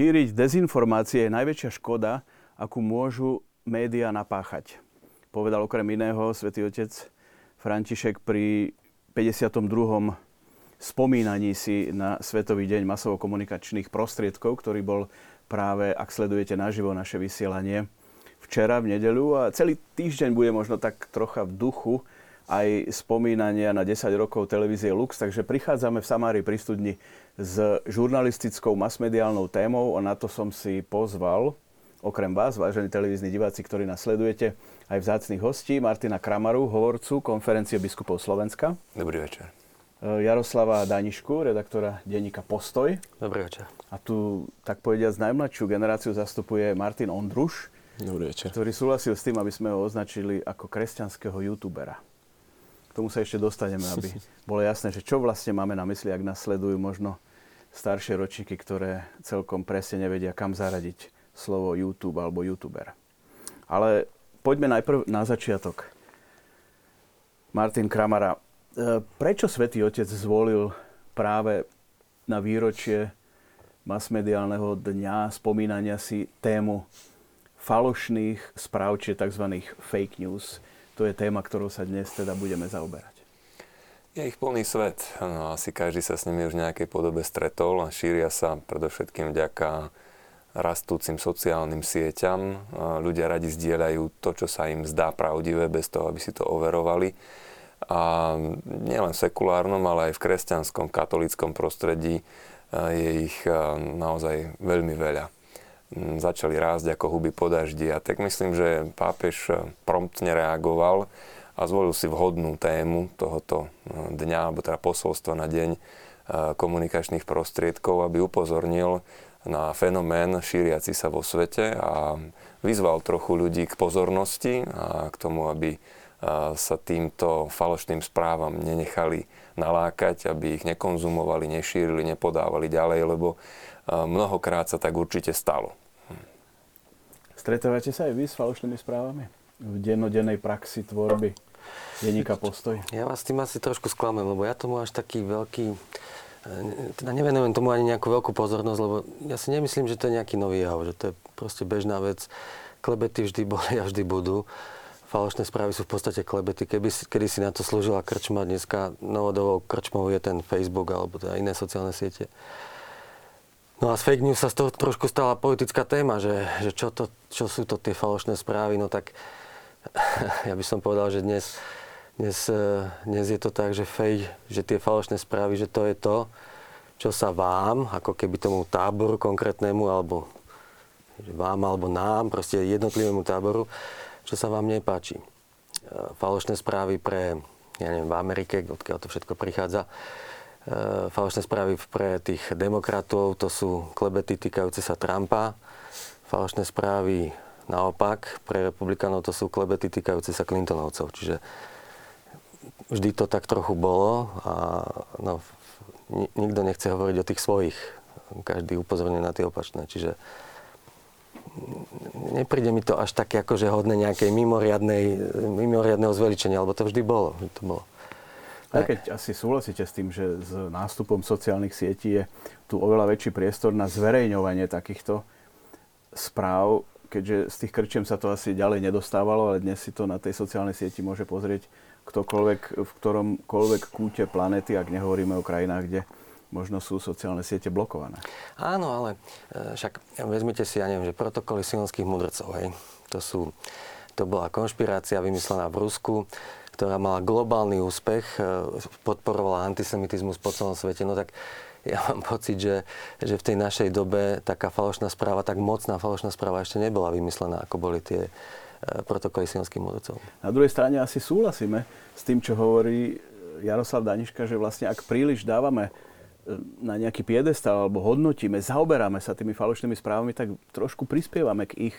Šíriť dezinformácie je najväčšia škoda, akú môžu médiá napáchať. Povedal okrem iného svätý otec František pri 52. spomínaní si na Svetový deň masovo-komunikačných prostriedkov, ktorý bol práve, ak sledujete naživo naše vysielanie, včera v nedeľu a celý týždeň bude možno tak trocha v duchu aj spomínania na 10 rokov televízie Lux, takže prichádzame v Samári pri studni s žurnalistickou masmediálnou témou a na to som si pozval okrem vás, vážení televízni diváci, ktorí nás sledujete, aj vzácných hostí, Martina Kramaru, hovorcu konferencie biskupov Slovenska. Dobrý večer. E, Jaroslava Danišku, redaktora denníka Postoj. Dobrý večer. A tu, tak povediať, najmladšiu generáciu zastupuje Martin Ondruš, Dobrý večer. ktorý súhlasil s tým, aby sme ho označili ako kresťanského youtubera. K tomu sa ešte dostaneme, aby bolo jasné, že čo vlastne máme na mysli, ak nás sledujú možno staršie ročníky, ktoré celkom presne nevedia, kam zaradiť slovo YouTube alebo YouTuber. Ale poďme najprv na začiatok. Martin Kramara, e, prečo Svetý Otec zvolil práve na výročie masmediálneho dňa spomínania si tému falošných správ, či tzv. fake news. To je téma, ktorou sa dnes teda budeme zaoberať. Je ich plný svet. No, asi každý sa s nimi už v nejakej podobe stretol a šíria sa predovšetkým vďaka rastúcim sociálnym sieťam. Ľudia radi zdieľajú to, čo sa im zdá pravdivé, bez toho, aby si to overovali. A nielen v sekulárnom, ale aj v kresťanskom, katolickom prostredí je ich naozaj veľmi veľa. Začali rásť ako huby po daždi. A tak myslím, že pápež e, promptne reagoval a zvolil si vhodnú tému tohoto e, dňa, alebo teda posolstva na deň e, komunikačných prostriedkov, aby upozornil na fenomén šíriaci sa vo svete a vyzval trochu ľudí k pozornosti a k tomu, aby sa týmto falošným správam nenechali nalákať, aby ich nekonzumovali, nešírili, nepodávali ďalej, lebo mnohokrát sa tak určite stalo. Stretávate sa aj vy s falošnými správami? V dennodennej praxi tvorby denníka postoj? Ja vás tým asi trošku sklamem, lebo ja tomu až taký veľký... E, teda nevenujem tomu ani nejakú veľkú pozornosť, lebo ja si nemyslím, že to je nejaký nový jav, že to je proste bežná vec. Klebety vždy boli a vždy budú. Falošné správy sú v podstate klebety. Keby, kedy si na to slúžila krčma, dneska novodovou krčmou je ten Facebook alebo teda iné sociálne siete. No a z fake news sa z toho trošku stala politická téma, že, že čo, to, čo sú to tie falošné správy, no tak ja by som povedal, že dnes, dnes, eh, dnes je to tak, že fake, že tie falošné správy, že to je to, čo sa vám, ako keby tomu táboru konkrétnemu, alebo vám alebo nám, proste jednotlivému táboru, čo sa vám nepáči. Eh, falošné správy pre, ja neviem, v Amerike, odkiaľ to všetko prichádza, falošné správy pre tých demokratov, to sú klebety týkajúce sa Trumpa. Falošné správy naopak, pre republikánov to sú klebety týkajúce sa Clintonovcov. Čiže vždy to tak trochu bolo a no, nikto nechce hovoriť o tých svojich. Každý upozorňuje na tie opačné. Čiže nepríde mi to až také akože hodné nejakej mimoriadnej, mimoriadného zveličenia, lebo to vždy bolo. To bolo. Aj keď asi súhlasíte s tým, že s nástupom sociálnych sietí je tu oveľa väčší priestor na zverejňovanie takýchto správ, keďže z tých krčiem sa to asi ďalej nedostávalo, ale dnes si to na tej sociálnej sieti môže pozrieť ktokoľvek v ktoromkoľvek kúte planety, ak nehovoríme o krajinách, kde možno sú sociálne siete blokované. Áno, ale e, však vezmite si, ja neviem, že protokoly silonských mudrcov, hej, to sú, to bola konšpirácia vymyslená v Rusku, ktorá mala globálny úspech, e, podporovala antisemitizmus po celom svete, no tak ja mám pocit, že, že v tej našej dobe taká falošná správa, tak mocná falošná správa ešte nebola vymyslená, ako boli tie e, protokoly sionských mudrcov. Na druhej strane asi súhlasíme s tým, čo hovorí Jaroslav Daniška, že vlastne ak príliš dávame e, na nejaký piedestal alebo hodnotíme, zaoberáme sa tými falošnými správami, tak trošku prispievame k ich,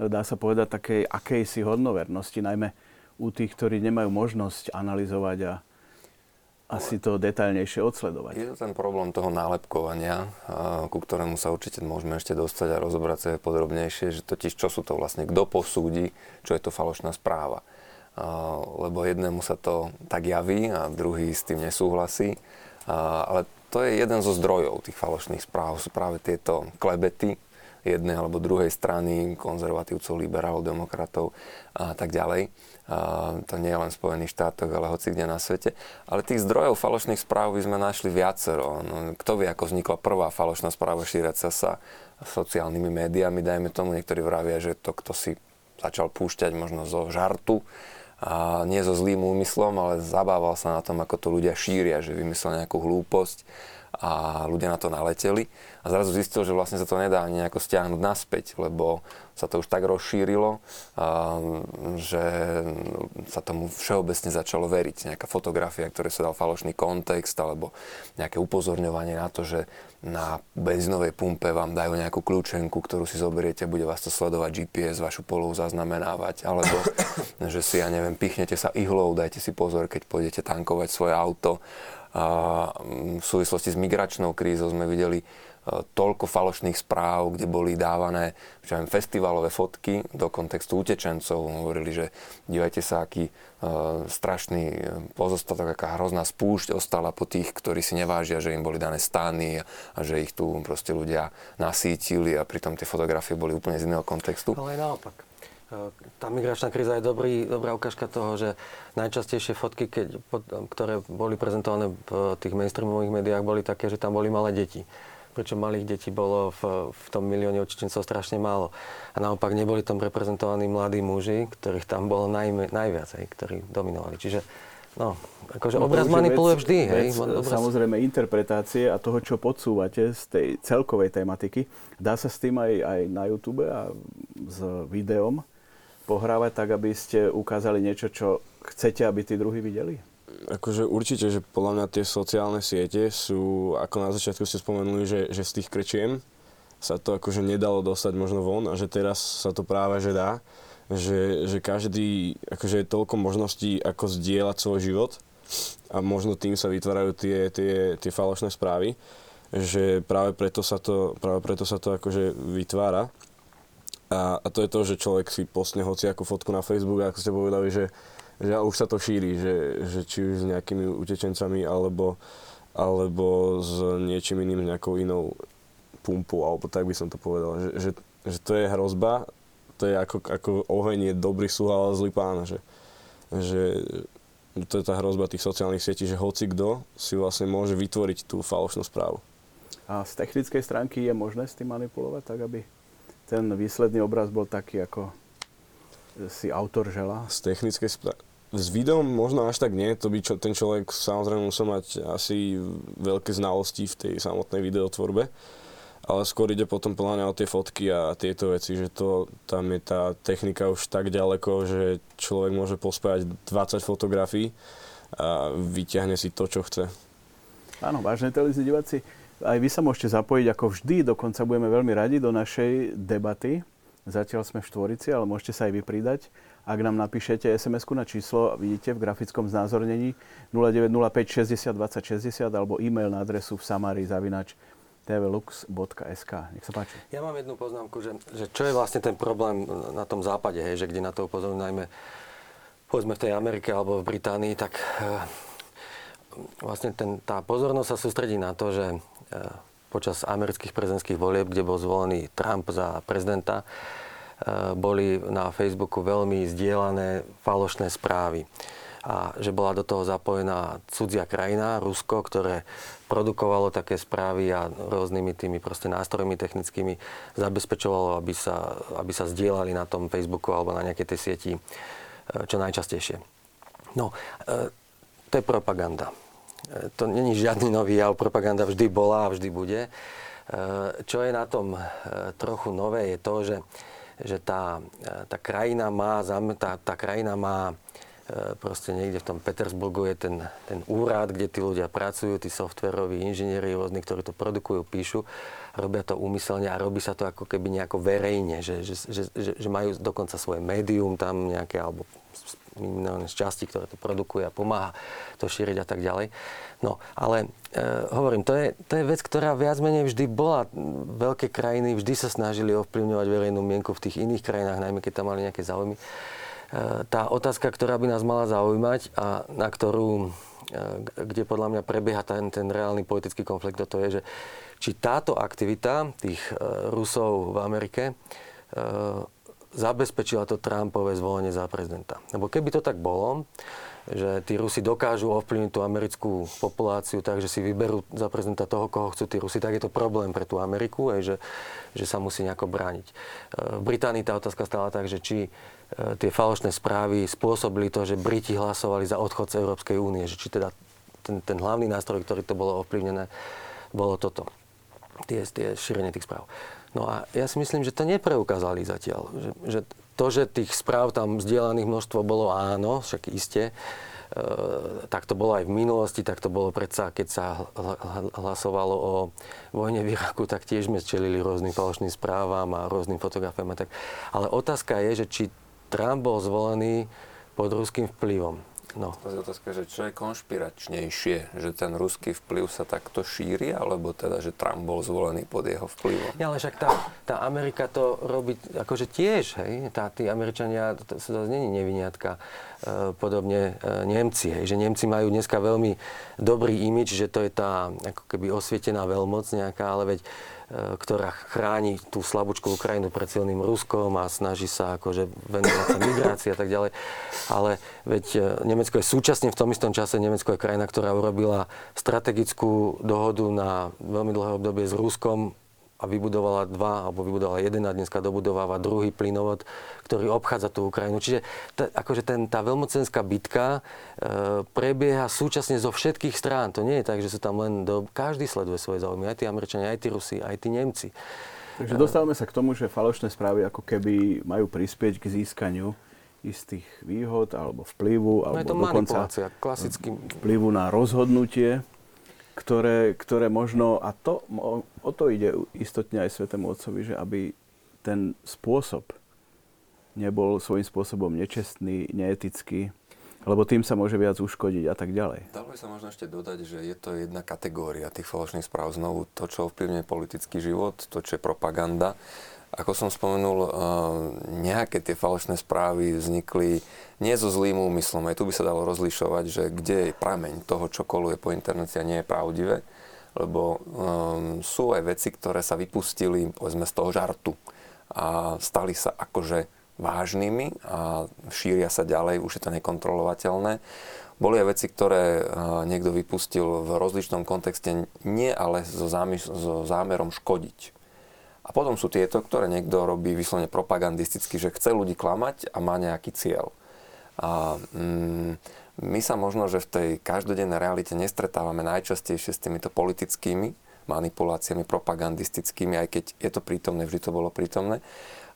dá sa povedať, takej akejsi hodnovernosti, najmä u tých, ktorí nemajú možnosť analyzovať a asi to detailnejšie odsledovať. Je to ten problém toho nálepkovania, ku ktorému sa určite môžeme ešte dostať a rozobrať sa podrobnejšie, že totiž čo sú to vlastne, kto posúdi, čo je to falošná správa. Lebo jednému sa to tak javí a druhý s tým nesúhlasí. Ale to je jeden zo zdrojov tých falošných správ, sú práve tieto klebety jednej alebo druhej strany, konzervatívcov, liberálov, demokratov a tak ďalej. A to nie je len v Spojených štátoch, ale hoci kde na svete. Ale tých zdrojov falošných správ by sme našli viacero. No, kto vie, ako vznikla prvá falošná správa šíriaca sa sociálnymi médiami, dajme tomu, niektorí vravia, že to, kto si začal púšťať možno zo žartu, a nie so zlým úmyslom, ale zabával sa na tom, ako to ľudia šíria, že vymyslel nejakú hlúposť a ľudia na to naleteli a zrazu zistil, že vlastne sa to nedá nejako stiahnuť naspäť, lebo sa to už tak rozšírilo, že sa tomu všeobecne začalo veriť. Nejaká fotografia, ktoré sa dal falošný kontext alebo nejaké upozorňovanie na to, že na benzínovej pumpe vám dajú nejakú kľúčenku, ktorú si zoberiete, bude vás to sledovať GPS, vašu polohu zaznamenávať, alebo že si, ja neviem, pichnete sa ihlou, dajte si pozor, keď pôjdete tankovať svoje auto a v súvislosti s migračnou krízou sme videli e, toľko falošných správ, kde boli dávané že viem, festivalové fotky do kontextu utečencov. Hovorili, že dívajte sa, aký uh, strašný pozostatok, aká hrozná spúšť ostala po tých, ktorí si nevážia, že im boli dané stany a, a že ich tu proste ľudia nasítili a pritom tie fotografie boli úplne z iného kontextu. Ale naopak. Tá migračná kríza je dobrý, dobrá ukážka toho, že najčastejšie fotky, keď, ktoré boli prezentované v tých mainstreamových médiách, boli také, že tam boli malé deti. Pričom malých detí bolo v, v tom milióne utečencov strašne málo. A naopak neboli tam reprezentovaní mladí muži, ktorých tam bolo najmä, najviac, hej, ktorí dominovali. Čiže No, akože no, obraz manipuluje vždy, hej. Vec, obraz... Samozrejme interpretácie a toho, čo podsúvate z tej celkovej tematiky. Dá sa s tým aj, aj na YouTube a s videom pohrávať tak, aby ste ukázali niečo, čo chcete, aby tí druhí videli? Akože určite, že podľa mňa tie sociálne siete sú, ako na začiatku ste spomenuli, že, že z tých krečiem sa to akože nedalo dostať možno von a že teraz sa to práve že dá. Že, že každý, akože je toľko možností, ako zdieľať svoj život a možno tým sa vytvárajú tie, tie, tie falošné správy, že práve preto sa to, práve preto sa to akože vytvára. A, a to je to, že človek si postne hociakú fotku na Facebook, ako ste povedali, že, že už sa to šíri, že, že či už s nejakými utečencami, alebo, alebo s niečím iným, nejakou inou pumpou, alebo tak by som to povedal. Že, že, že to je hrozba, to je ako, ako oheň je dobrý súha, ale zlý pán. Že, že to je tá hrozba tých sociálnych sietí, že hoci kto si vlastne môže vytvoriť tú falošnú správu. A z technickej stránky je možné s tým manipulovať tak, aby ten výsledný obraz bol taký, ako si autor žela? Z technickej spra- s videom možno až tak nie, to by čo, ten človek samozrejme musel mať asi veľké znalosti v tej samotnej videotvorbe, ale skôr ide potom plne o tie fotky a tieto veci, že to, tam je tá technika už tak ďaleko, že človek môže pospájať 20 fotografií a vyťahne si to, čo chce. Áno, vážne televízni diváci, aj vy sa môžete zapojiť ako vždy, dokonca budeme veľmi radi do našej debaty. Zatiaľ sme v štvorici, ale môžete sa aj vy pridať. Ak nám napíšete sms na číslo, vidíte v grafickom znázornení 0905 60 20 60 alebo e-mail na adresu v samari zavinač tvlux.sk. Nech sa páči. Ja mám jednu poznámku, že, že čo je vlastne ten problém na tom západe, hej, že kde na to upozorujú najmä povedzme v tej Amerike alebo v Británii, tak e, vlastne ten, tá pozornosť sa sústredí na to, že počas amerických prezidentských volieb, kde bol zvolený Trump za prezidenta, e, boli na Facebooku veľmi zdieľané falošné správy. A že bola do toho zapojená cudzia krajina, Rusko, ktoré produkovalo také správy a rôznymi tými proste nástrojmi technickými zabezpečovalo, aby sa, aby sa zdieľali na tom Facebooku alebo na nejakej tej sieti e, čo najčastejšie. No, to je propaganda to není žiadny nový jav, propaganda vždy bola a vždy bude. E, čo je na tom e, trochu nové, je to, že, že tá, e, tá krajina má, tá, tá krajina má proste niekde v tom Petersburgu je ten, ten úrad, kde tí ľudia pracujú, tí softveroví inžinieri rôzni, ktorí to produkujú, píšu, robia to úmyselne a robí sa to ako keby nejako verejne, že, že, že, že majú dokonca svoje médium tam nejaké, alebo minimálne z časti, ktoré to produkuje a pomáha to šíriť a tak ďalej. No, ale e, hovorím, to je, to je vec, ktorá viac menej vždy bola. Veľké krajiny vždy sa snažili ovplyvňovať verejnú mienku v tých iných krajinách, najmä keď tam mali nejaké záujmy. E, tá otázka, ktorá by nás mala zaujímať a na ktorú kde podľa mňa prebieha ten, ten reálny politický konflikt, to je, že či táto aktivita tých Rusov v Amerike zabezpečila to Trumpové zvolenie za prezidenta. Lebo keby to tak bolo, že tí Rusi dokážu ovplyvniť tú americkú populáciu tak, že si vyberú za prezidenta toho, koho chcú tí Rusi, tak je to problém pre tú Ameriku, aj že, že sa musí nejako brániť. E, v Británii tá otázka stala tak, že či e, tie falošné správy spôsobili to, že Briti hlasovali za odchod z Európskej únie, že či teda ten, ten hlavný nástroj, ktorý to bolo ovplyvnené, bolo toto. Tie, tie šírenie tých správ. No a ja si myslím, že to nepreukázali zatiaľ. Že, že to, že tých správ tam zdieľaných množstvo bolo áno, však iste, e, tak to bolo aj v minulosti, tak to bolo predsa, keď sa hlasovalo o vojne v Iraku, tak tiež sme čelili rôznym falošným správam a rôznym fotografiám a tak. Ale otázka je, že či Trump bol zvolený pod ruským vplyvom. No. To je otázka, že čo je konšpiračnejšie? Že ten ruský vplyv sa takto šíri, alebo teda, že Trump bol zvolený pod jeho vplyvom? Ja, ale však tá, tá Amerika to robí akože tiež, hej? Tá, tí Američania, to, to, to není neviniatka. E, podobne e, Nemci, hej? Že Nemci majú dneska veľmi dobrý imič, že to je tá ako keby osvietená veľmoc nejaká, ale veď ktorá chráni tú slabúčku Ukrajinu pred silným Ruskom a snaží sa akože venovať sa migrácii a tak ďalej. Ale veď e, Nemecko je súčasne v tom istom čase, Nemecko je krajina, ktorá urobila strategickú dohodu na veľmi dlhé obdobie s Ruskom a vybudovala dva, alebo vybudovala jeden a dneska dobudováva druhý plynovod, ktorý obchádza tú Ukrajinu. Čiže t- akože ten, tá veľmocenská bitka e, prebieha súčasne zo všetkých strán. To nie je tak, že sú tam len do... Každý sleduje svoje záujmy. Aj tí Američania, aj tí Rusi, aj tí Nemci. Takže dostávame sa k tomu, že falošné správy ako keby majú prispieť k získaniu istých výhod alebo vplyvu, alebo no je to dokonca klasický... vplyvu na rozhodnutie ktoré, ktoré možno, a to, o to ide istotne aj Svetému Otcovi, že aby ten spôsob nebol svojím spôsobom nečestný, neetický, lebo tým sa môže viac uškodiť a tak ďalej. Dalo by sa možno ešte dodať, že je to jedna kategória tých falošných správ. Znovu to, čo ovplyvňuje politický život, to, čo je propaganda ako som spomenul, eh, nejaké tie falošné správy vznikli nie so zlým úmyslom. Aj tu by sa dalo rozlišovať, že kde je prameň toho, čo koluje po internete a nie je pravdivé. Lebo um, sú aj veci, ktoré sa vypustili povedzme z toho žartu a stali sa akože vážnymi a šíria sa ďalej, už je to nekontrolovateľné. Boli aj veci, ktoré uh, niekto vypustil v rozličnom kontexte, nie ale so zámerom škodiť a potom sú tieto, ktoré niekto robí vyslovene propagandisticky, že chce ľudí klamať a má nejaký cieľ. A mm, my sa možno, že v tej každodennej realite nestretávame najčastejšie s týmito politickými manipuláciami propagandistickými, aj keď je to prítomné, vždy to bolo prítomné.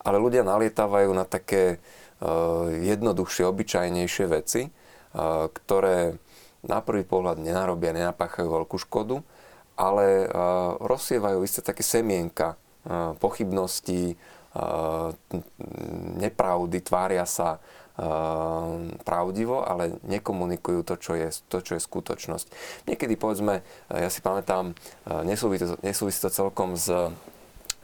Ale ľudia nalietávajú na také uh, jednoduchšie, obyčajnejšie veci, uh, ktoré na prvý pohľad nenarobia, nenapáchajú veľkú škodu, ale uh, rozsievajú isté také semienka pochybnosti, nepravdy, tvária sa pravdivo, ale nekomunikujú to, čo je, to, čo je skutočnosť. Niekedy, povedzme, ja si pamätám, nesúvisí to, nesúvisí to celkom s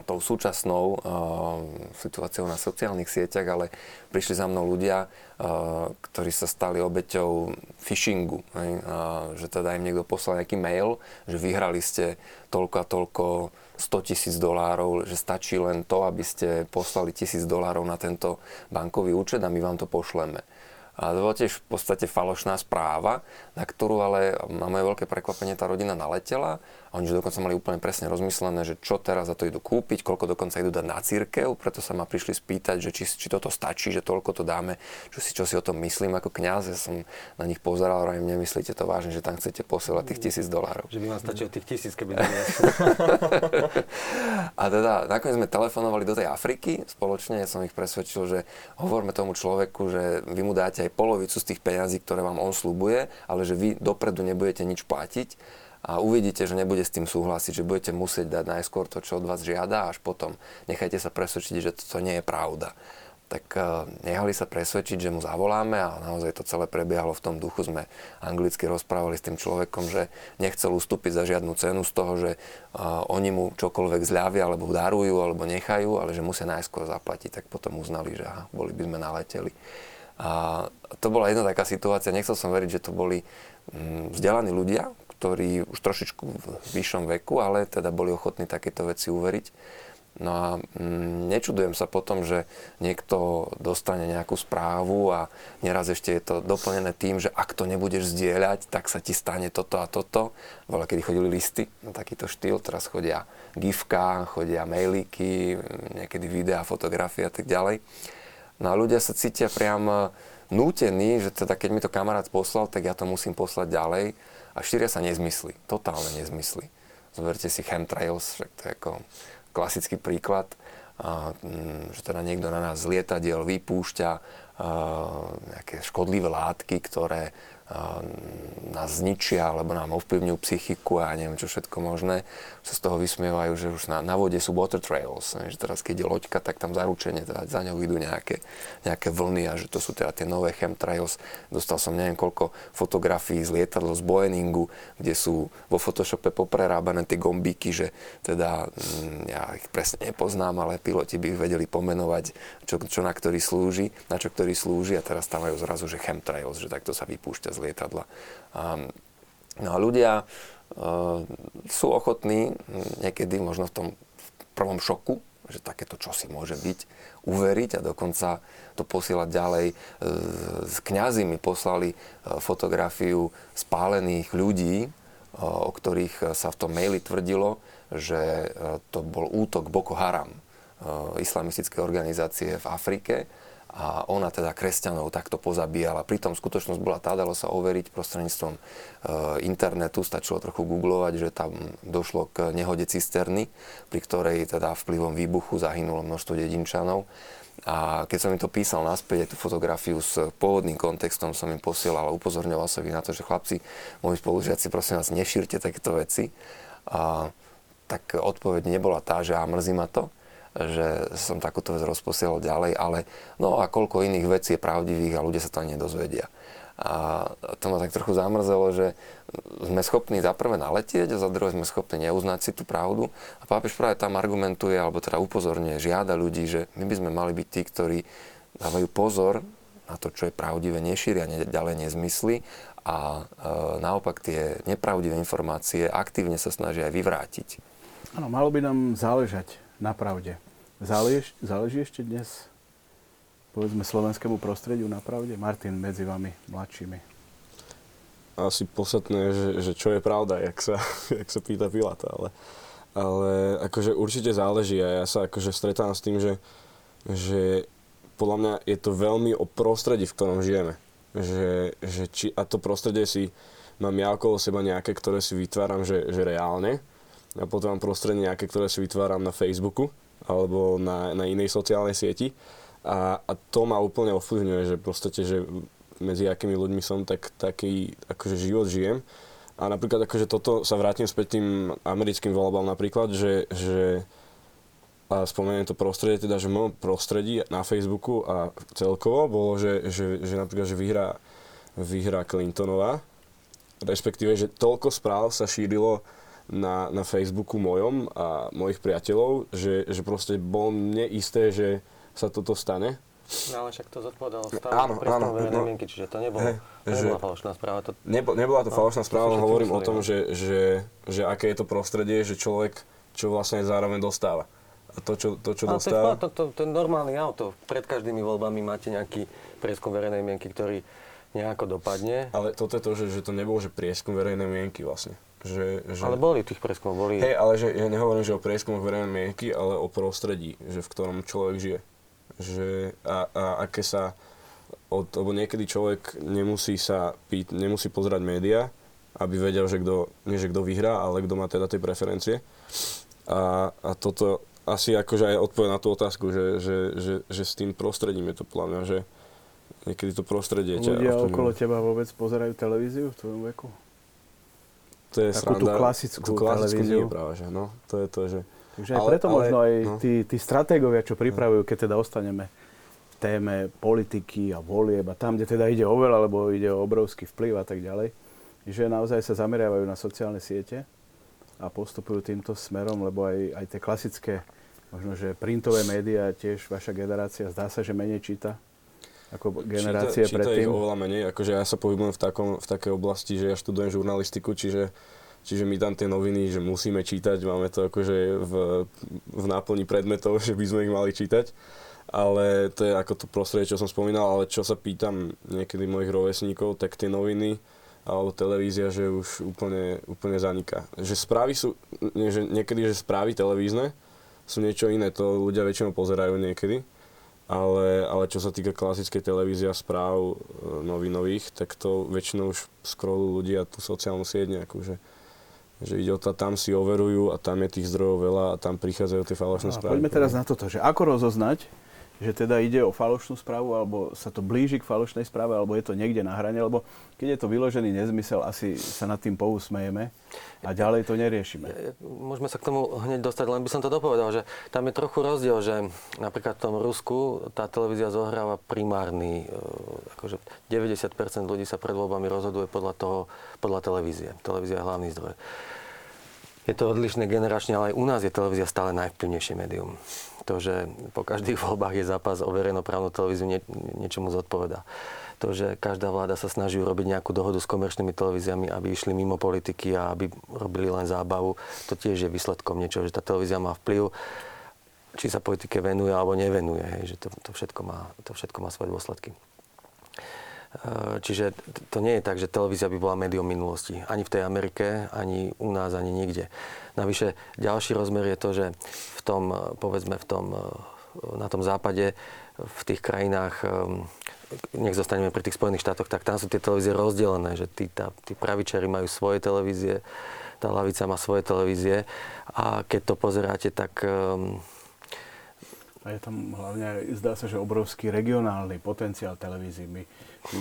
tou súčasnou uh, situáciou na sociálnych sieťach, ale prišli za mnou ľudia, uh, ktorí sa stali obeťou phishingu. Uh, že teda im niekto poslal nejaký mail, že vyhrali ste toľko a toľko 100 tisíc dolárov, že stačí len to, aby ste poslali tisíc dolárov na tento bankový účet a my vám to pošleme. A to bola tiež v podstate falošná správa, na ktorú ale na moje veľké prekvapenie tá rodina naletela a oni že dokonca mali úplne presne rozmyslené, že čo teraz za to idú kúpiť, koľko dokonca idú dať na církev, preto sa ma prišli spýtať, že či, či toto stačí, že toľko to dáme, čo si, čo si o tom myslím ako kňaz. Ja som na nich pozeral, a im nemyslíte to vážne, že tam chcete posielať tých tisíc dolárov. Že by vám stačilo tých tisíc, keby A teda nakoniec sme telefonovali do tej Afriky spoločne, ja som ich presvedčil, že hovorme tomu človeku, že vy mu dáte aj polovicu z tých peňazí, ktoré vám on slúbuje, ale že vy dopredu nebudete nič platiť a uvidíte, že nebude s tým súhlasiť, že budete musieť dať najskôr to, čo od vás žiada, až potom nechajte sa presvedčiť, že to nie je pravda. Tak uh, nechali sa presvedčiť, že mu zavoláme a naozaj to celé prebiehalo v tom duchu. Sme anglicky rozprávali s tým človekom, že nechcel ustúpiť za žiadnu cenu z toho, že uh, oni mu čokoľvek zľavia, alebo darujú, alebo nechajú, ale že musia najskôr zaplatiť. Tak potom uznali, že aha, boli by sme naleteli. A to bola jedna taká situácia, nechcel som veriť, že to boli mm, vzdelaní ľudia, ktorí už trošičku v vyššom veku, ale teda boli ochotní takéto veci uveriť. No a mm, nečudujem sa potom, že niekto dostane nejakú správu a neraz ešte je to doplnené tým, že ak to nebudeš zdieľať, tak sa ti stane toto a toto. Veľa kedy chodili listy na takýto štýl, teraz chodia gifka, chodia mailíky, niekedy videá, fotografie a tak ďalej. No a ľudia sa cítia priam nútení, že teda keď mi to kamarát poslal, tak ja to musím poslať ďalej a šíria sa nezmysly, totálne nezmysly. Zoberte si chemtrails, však to je ako klasický príklad, mm, že teda niekto na nás z lietadiel vypúšťa a, nejaké škodlivé látky, ktoré nás zničia, alebo nám ovplyvňujú psychiku a neviem čo všetko možné, sa z toho vysmievajú, že už na, na vode sú water trails, že teraz keď je loďka, tak tam zaručenie, teda za ňou idú nejaké, nejaké vlny a že to sú teda tie nové chemtrails. Dostal som neviem koľko fotografií z lietadlo z Boeingu, kde sú vo Photoshope poprerábané tie gombíky, že teda mm, ja ich presne nepoznám, ale piloti by ich vedeli pomenovať, čo, čo na ktorý slúži, na čo ktorý slúži a teraz tam majú zrazu, že chemtrails, že takto sa vypúšťa z lietadla. No a ľudia e, sú ochotní niekedy možno v tom prvom šoku, že takéto čosi môže byť, uveriť a dokonca to posielať ďalej. E, kňazi mi poslali e, fotografiu spálených ľudí, o ktorých sa v tom maili tvrdilo, že to bol útok Boko Haram, islamistické organizácie v Afrike a ona teda kresťanov takto pozabíjala. Pritom skutočnosť bola tá, dalo sa overiť prostredníctvom e, internetu, stačilo trochu googlovať, že tam došlo k nehode cisterny, pri ktorej teda vplyvom výbuchu zahynulo množstvo dedinčanov. A keď som im to písal naspäť, tú fotografiu s pôvodným kontextom som im posielal a upozorňoval som ich na to, že chlapci, moji spolužiaci, prosím vás, nešírte takéto veci. A, tak odpoveď nebola tá, že a mrzí ma to, že som takúto vec rozposielal ďalej, ale no a koľko iných vecí je pravdivých a ľudia sa to ani nedozvedia. A to ma tak trochu zamrzelo, že sme schopní za prvé naletieť a za druhé sme schopní neuznať si tú pravdu. A pápež práve tam argumentuje, alebo teda upozorňuje, žiada ľudí, že my by sme mali byť tí, ktorí dávajú pozor na to, čo je pravdivé, nešíria ďalej nezmysly a e, naopak tie nepravdivé informácie aktívne sa snažia aj vyvrátiť. Áno, malo by nám záležať na pravde. Zálež, záleží ešte dnes, povedzme, slovenskému prostrediu na pravde? Martin, medzi vami, mladšími. Asi podstatné, že, že čo je pravda, jak sa, jak sa pýta Pilata, ale, ale akože určite záleží a ja sa akože stretám s tým, že, že podľa mňa je to veľmi o prostredí, v ktorom žijeme. Že, že či, a to prostredie si mám ja okolo seba nejaké, ktoré si vytváram, že, že reálne. A potom mám prostredie nejaké, ktoré si vytváram na Facebooku alebo na, na inej sociálnej sieti. A, a to ma úplne ovplyvňuje, že proste, že medzi akými ľuďmi som, tak taký akože život žijem. A napríklad akože toto sa vrátim späť tým americkým voľbám napríklad, že, že a spomeniem to prostredie, teda, že v mojom prostredí na Facebooku a celkovo bolo, že, že, že napríklad, že vyhrá, vyhrá Clintonová, respektíve, že toľko správ sa šírilo na, na Facebooku mojom a mojich priateľov, že, že proste bolo mne isté, že sa toto stane. No ale však to zodpovedalo stále áno, áno, no, mienky, čiže to nebolo, hey, nebola že, falošná správa. To... Nebo, nebola to no, falošná správa, len hovorím o tom, že, že, že aké je to prostredie, že človek čo vlastne zároveň dostáva. A to, čo, to, čo no, dostáva... To, to, to, to je normálny auto. Pred každými voľbami máte nejaký prieskum verejnej mienky, ktorý nejako dopadne. Ale toto je to, že, že to nebolo, že prieskum verejnej mienky vlastne. Že, že... Ale boli tých prieskumov, boli... Hej, ale že, ja nehovorím, že o prieskumoch verejnej mienky, ale o prostredí, že v ktorom človek žije. Že, a, a aké sa... Od, lebo niekedy človek nemusí sa pýt, nemusí pozerať médiá, aby vedel, že kto, nie že kto vyhrá, ale kto má teda tie preferencie. A, a toto asi akože aj odpoveď na tú otázku, že, že, že, že s tým prostredím je to podľa mňa, že niekedy to prostredie ťa... Ľudia okolo teba vôbec pozerajú televíziu v tvojom veku? To je Takú sranda. tú klasickú, tú klasickú televíziu. Nie práve, že no, to je to, že... Takže aj ale, preto ale, možno aj no. tí, tí stratégovia, čo pripravujú, keď teda ostaneme v téme politiky a volieb a tam, kde teda ide o veľa, lebo ide o obrovský vplyv a tak ďalej, že naozaj sa zameriavajú na sociálne siete a postupujú týmto smerom, lebo aj, aj tie klasické, možno že printové médiá, tiež vaša generácia, zdá sa, že menej číta. Ako generácie číta, predtým? Číta ich oveľa menej, akože ja sa pohybujem v, takom, v takej oblasti, že ja študujem žurnalistiku, čiže Čiže my tam tie noviny, že musíme čítať, máme to akože v, v náplni predmetov, že by sme ich mali čítať. Ale to je ako to prostredie, čo som spomínal, ale čo sa pýtam niekedy mojich rovesníkov, tak tie noviny alebo televízia, že už úplne, úplne zaniká. Že správy sú, že niekedy, že správy televízne sú niečo iné, to ľudia väčšinou pozerajú niekedy. Ale, ale čo sa týka klasickej televízie a správ e, novinových, tak to väčšinou už scrollujú ľudia tú sociálnu sieť nejakú, že že ide o to, tam si overujú a tam je tých zdrojov veľa a tam prichádzajú tie falošné no, správy. Poďme teraz na toto, že ako rozoznať, že teda ide o falošnú správu, alebo sa to blíži k falošnej správe, alebo je to niekde na hrane, lebo keď je to vyložený nezmysel, asi sa nad tým pousmejeme a ďalej to neriešime. Môžeme sa k tomu hneď dostať, len by som to dopovedal, že tam je trochu rozdiel, že napríklad v tom Rusku tá televízia zohráva primárny, e, akože 90% ľudí sa pred voľbami rozhoduje podľa toho, podľa televízie. Televízia je hlavný zdroj. Je to odlišné generačne, ale aj u nás je televízia stále najvplyvnejšie médium to, že po každých voľbách je zápas o verejnoprávnu televíziu, nie, niečomu zodpoveda. To, že každá vláda sa snaží urobiť nejakú dohodu s komerčnými televíziami, aby išli mimo politiky a aby robili len zábavu, to tiež je výsledkom niečoho, že tá televízia má vplyv, či sa politike venuje alebo nevenuje, hej, že to, to, všetko má, to všetko má svoje dôsledky. E, čiže to nie je tak, že televízia by bola médium minulosti. Ani v tej Amerike, ani u nás, ani nikde. Navyše ďalší rozmer je to, že v tom, povedzme, v tom, e, na tom západe, v tých krajinách, e, nech zostaneme pri tých Spojených štátoch, tak tam sú tie televízie rozdelené, že tí, tá, tí pravičari majú svoje televízie, tá lavica má svoje televízie a keď to pozeráte, tak um, a je tam hlavne, zdá sa, že obrovský regionálny potenciál televízií. My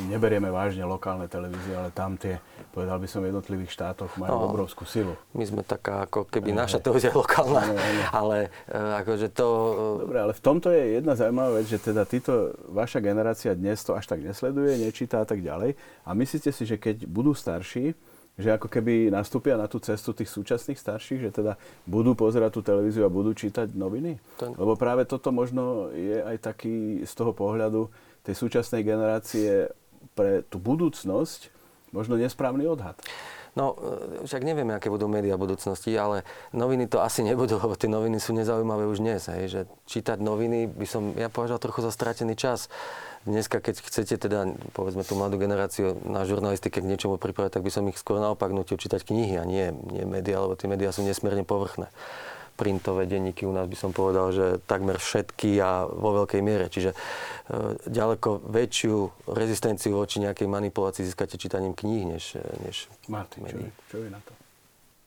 neberieme vážne lokálne televízie, ale tam tie, povedal by som, v jednotlivých štátoch majú no, obrovskú silu. My sme taká, ako keby ne, naša televízia je lokálna, ne, ne. ale uh, akože to... Uh... Dobre, ale v tomto je jedna zaujímavá vec, že teda títo, vaša generácia dnes to až tak nesleduje, nečíta a tak ďalej. A myslíte si, že keď budú starší, že ako keby nastúpia na tú cestu tých súčasných starších, že teda budú pozerať tú televíziu a budú čítať noviny? Ten... Lebo práve toto možno je aj taký z toho pohľadu tej súčasnej generácie pre tú budúcnosť možno nesprávny odhad. No, e, však nevieme, aké budú médiá v budúcnosti, ale noviny to asi nebudú, lebo tie noviny sú nezaujímavé už dnes. Hej, že čítať noviny by som, ja považoval trochu za stratený čas dneska, keď chcete teda, povedzme, tú mladú generáciu na žurnalistike k niečomu pripravať, tak by som ich skôr naopak nutil čítať knihy a nie, nie médiá, lebo tie médiá sú nesmierne povrchné. Printové denníky u nás by som povedal, že takmer všetky a vo veľkej miere. Čiže e, ďaleko väčšiu rezistenciu voči nejakej manipulácii získate čítaním kníh, než, než Martin, médií. Čo, je, čo je na to?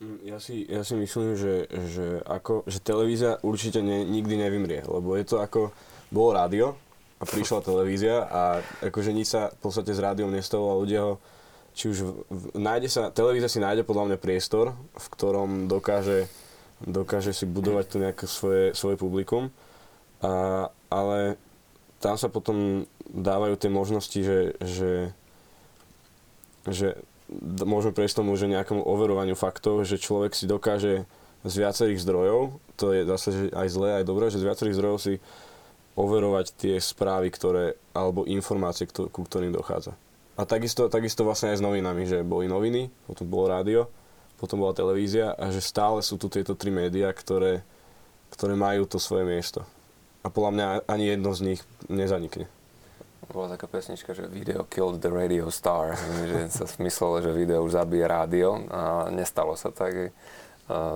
Mm, ja si, ja si myslím, že, že, ako, že televízia určite ne, nikdy nevymrie, lebo je to ako, bolo rádio, a prišla televízia a akože nič sa v podstate s rádiom nestalo a ľudia ho či už v, v, nájde sa, televízia si nájde podľa mňa priestor, v ktorom dokáže, dokáže si budovať to nejaké svoje, svoje publikum, a, ale tam sa potom dávajú tie možnosti, že, že, že môžeme prejsť tomu, že nejakému overovaniu faktov, že človek si dokáže z viacerých zdrojov, to je zase aj zlé, aj dobré, že z viacerých zdrojov si overovať tie správy, ktoré, alebo informácie, ku ktorým dochádza. A takisto, takisto vlastne aj s novinami, že boli noviny, potom bolo rádio, potom bola televízia a že stále sú tu tieto tri médiá, ktoré, ktoré majú to svoje miesto. A podľa mňa ani jedno z nich nezanikne. Bola taká pesnička, že video killed the radio star, že sa myslelo, že video už zabije rádio a nestalo sa tak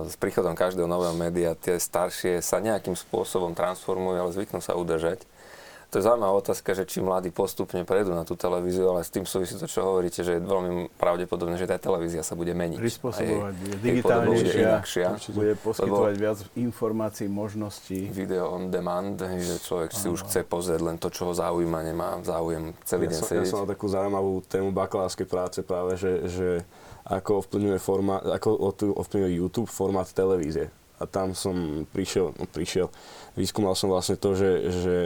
s príchodom každého nového média tie staršie sa nejakým spôsobom transformujú, ale zvyknú sa udržať. To je zaujímavá otázka, že či mladí postupne prejdú na tú televíziu, ale s tým súvisí to, čo hovoríte, že je veľmi pravdepodobné, že tá televízia sa bude meniť. Prispôsobovať, bude digitálnejšia, bude, bude poskytovať viac informácií, možností. Video on demand, že človek si už chce pozrieť len to, čo ho zaujíma, nemá záujem celý ja deň som, sedieť. Ja som mal takú zaujímavú tému bakalárskej práce práve, že, že ako ovplyvňuje, formát, ako ovplyvňuje YouTube formát televízie. A tam som prišiel, no prišiel, vyskúmal som vlastne to, že, že,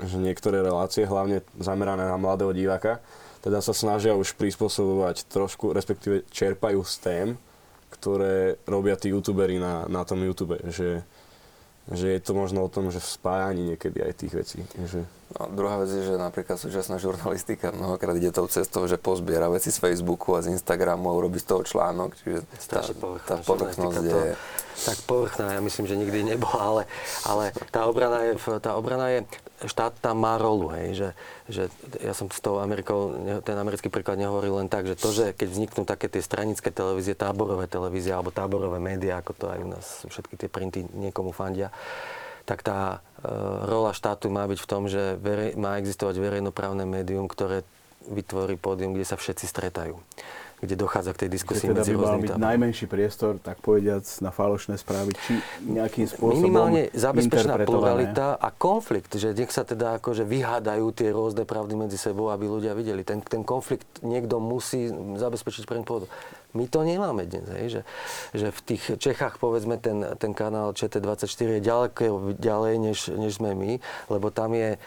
že niektoré relácie, hlavne zamerané na mladého diváka, teda sa snažia už prispôsobovať trošku, respektíve čerpajú z tém, ktoré robia tí youtuberi na, na tom YouTube. Že, že je to možno o tom, že v spájaní niekedy aj tých vecí. Že... A druhá vec je, že napríklad súčasná žurnalistika mnohokrát ide tou cestou, že pozbiera veci z Facebooku a z Instagramu a urobí z toho článok. Čiže tá, tá povrchnosť je... Tak povrchná, ja myslím, že nikdy nebola, ale, ale tá, obrana je, tá obrana je, štát tam má rolu, hej, že, že ja som s tou Amerikou, ten americký príklad nehovoril len tak, že to, že keď vzniknú také tie stranické televízie, táborové televízie alebo táborové médiá, ako to aj u nás všetky tie printy niekomu fandia, tak tá e, rola štátu má byť v tom, že verej, má existovať verejnoprávne médium, ktoré vytvorí pódium, kde sa všetci stretajú kde dochádza k tej diskusii teda medzi by mal byť najmenší priestor, tak povediac, na falošné správy, či nejakým spôsobom Minimálne zabezpečená pluralita a konflikt, že nech sa teda akože vyhádajú tie rôzne pravdy medzi sebou, aby ľudia videli. Ten, ten konflikt niekto musí zabezpečiť pre pôdu. My to nemáme dnes, hej, že, že v tých Čechách, povedzme, ten, ten kanál ČT24 je ďaleko ďalej, než, než sme my, lebo tam je e,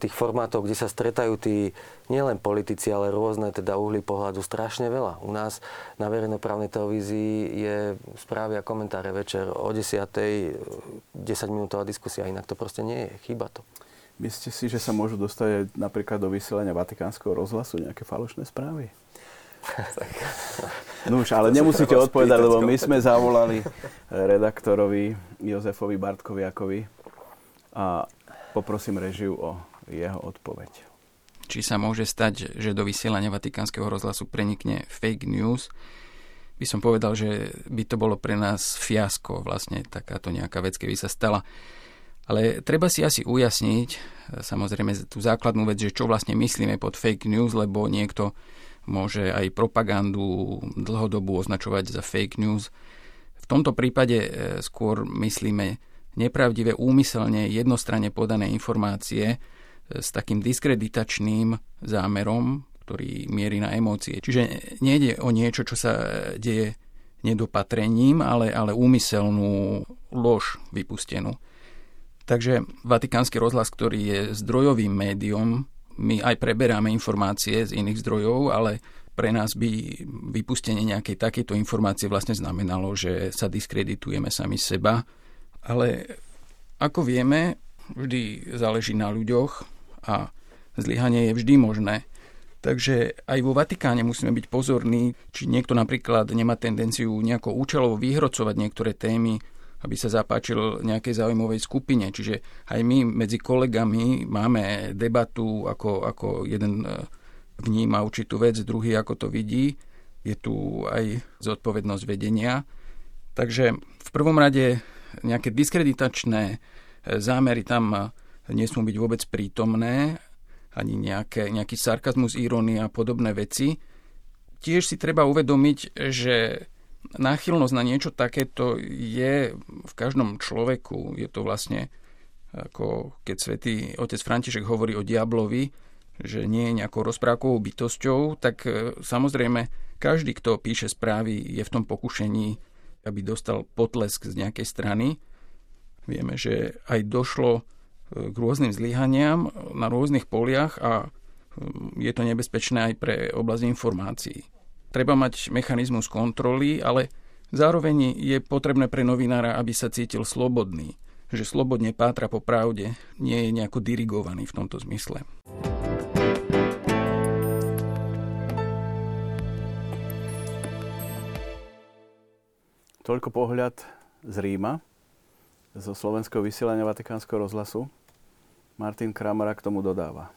tých formátov, kde sa stretajú tí nielen politici, ale rôzne teda uhly pohľadu strašne veľa. U nás na verejnoprávnej televízii je správy a komentáre večer o 10. 10-minútová diskusia, inak to proste nie je, chýba to. Myslíte si, že sa môžu dostať napríklad do vysielania Vatikánskeho rozhlasu nejaké falošné správy? No už, ale nemusíte odpovedať, lebo my sme zavolali redaktorovi Jozefovi Bartkoviakovi a poprosím režiu o jeho odpoveď. Či sa môže stať, že do vysielania Vatikánskeho rozhlasu prenikne fake news, by som povedal, že by to bolo pre nás fiasko, vlastne takáto nejaká vec, keby sa stala. Ale treba si asi ujasniť, samozrejme tú základnú vec, že čo vlastne myslíme pod fake news, lebo niekto môže aj propagandu dlhodobu označovať za fake news. V tomto prípade e, skôr myslíme nepravdivé úmyselne jednostranne podané informácie, s takým diskreditačným zámerom, ktorý mierí na emócie. Čiže nejde o niečo, čo sa deje nedopatrením, ale, ale úmyselnú lož vypustenú. Takže Vatikánsky rozhlas, ktorý je zdrojovým médium, my aj preberáme informácie z iných zdrojov, ale pre nás by vypustenie nejakej takéto informácie vlastne znamenalo, že sa diskreditujeme sami seba. Ale ako vieme, vždy záleží na ľuďoch a zlyhanie je vždy možné. Takže aj vo Vatikáne musíme byť pozorní, či niekto napríklad nemá tendenciu nejako účelovo vyhrocovať niektoré témy, aby sa zapáčil nejakej zaujímavej skupine. Čiže aj my medzi kolegami máme debatu, ako, ako jeden e, vníma určitú vec, druhý ako to vidí. Je tu aj zodpovednosť vedenia. Takže v prvom rade nejaké diskreditačné e, zámery tam nesmú byť vôbec prítomné, ani nejaké, nejaký sarkazmus, irónia a podobné veci. Tiež si treba uvedomiť, že náchylnosť na niečo takéto je v každom človeku. Je to vlastne ako keď svätý otec František hovorí o diablovi, že nie je nejakou rozprávkovou bytosťou, tak e, samozrejme každý, kto píše správy, je v tom pokušení, aby dostal potlesk z nejakej strany. Vieme, že aj došlo k rôznym zlyhaniam na rôznych poliach a je to nebezpečné aj pre oblasť informácií. Treba mať mechanizmus kontroly, ale zároveň je potrebné pre novinára, aby sa cítil slobodný, že slobodne pátra po pravde, nie je nejako dirigovaný v tomto zmysle. Toľko pohľad z Ríma, zo slovenského vysielania Vatikánskeho rozhlasu. Martin Kramara k tomu dodáva.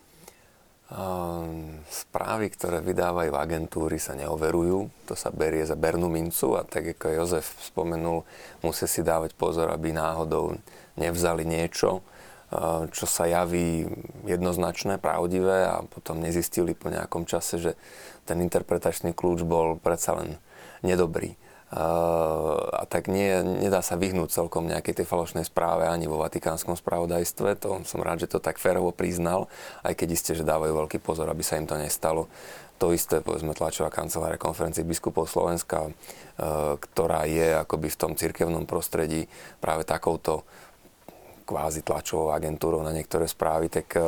Ehm, Správy, ktoré vydávajú agentúry, sa neoverujú. To sa berie za bernú mincu a tak ako Jozef spomenul, musia si dávať pozor, aby náhodou nevzali niečo, eh, čo sa javí jednoznačné, pravdivé a potom nezistili po nejakom čase, že ten interpretačný kľúč bol predsa len nedobrý. A tak nie, nedá sa vyhnúť celkom nejakej tej falošnej správe ani vo vatikánskom spravodajstve. To som rád, že to tak férovo priznal, aj keď isté, že dávajú veľký pozor, aby sa im to nestalo. To isté, povedzme, tlačová kancelária konferencie biskupov Slovenska, ktorá je akoby v tom cirkevnom prostredí práve takouto kvázi tlačovou agentúrou na niektoré správy, tak e,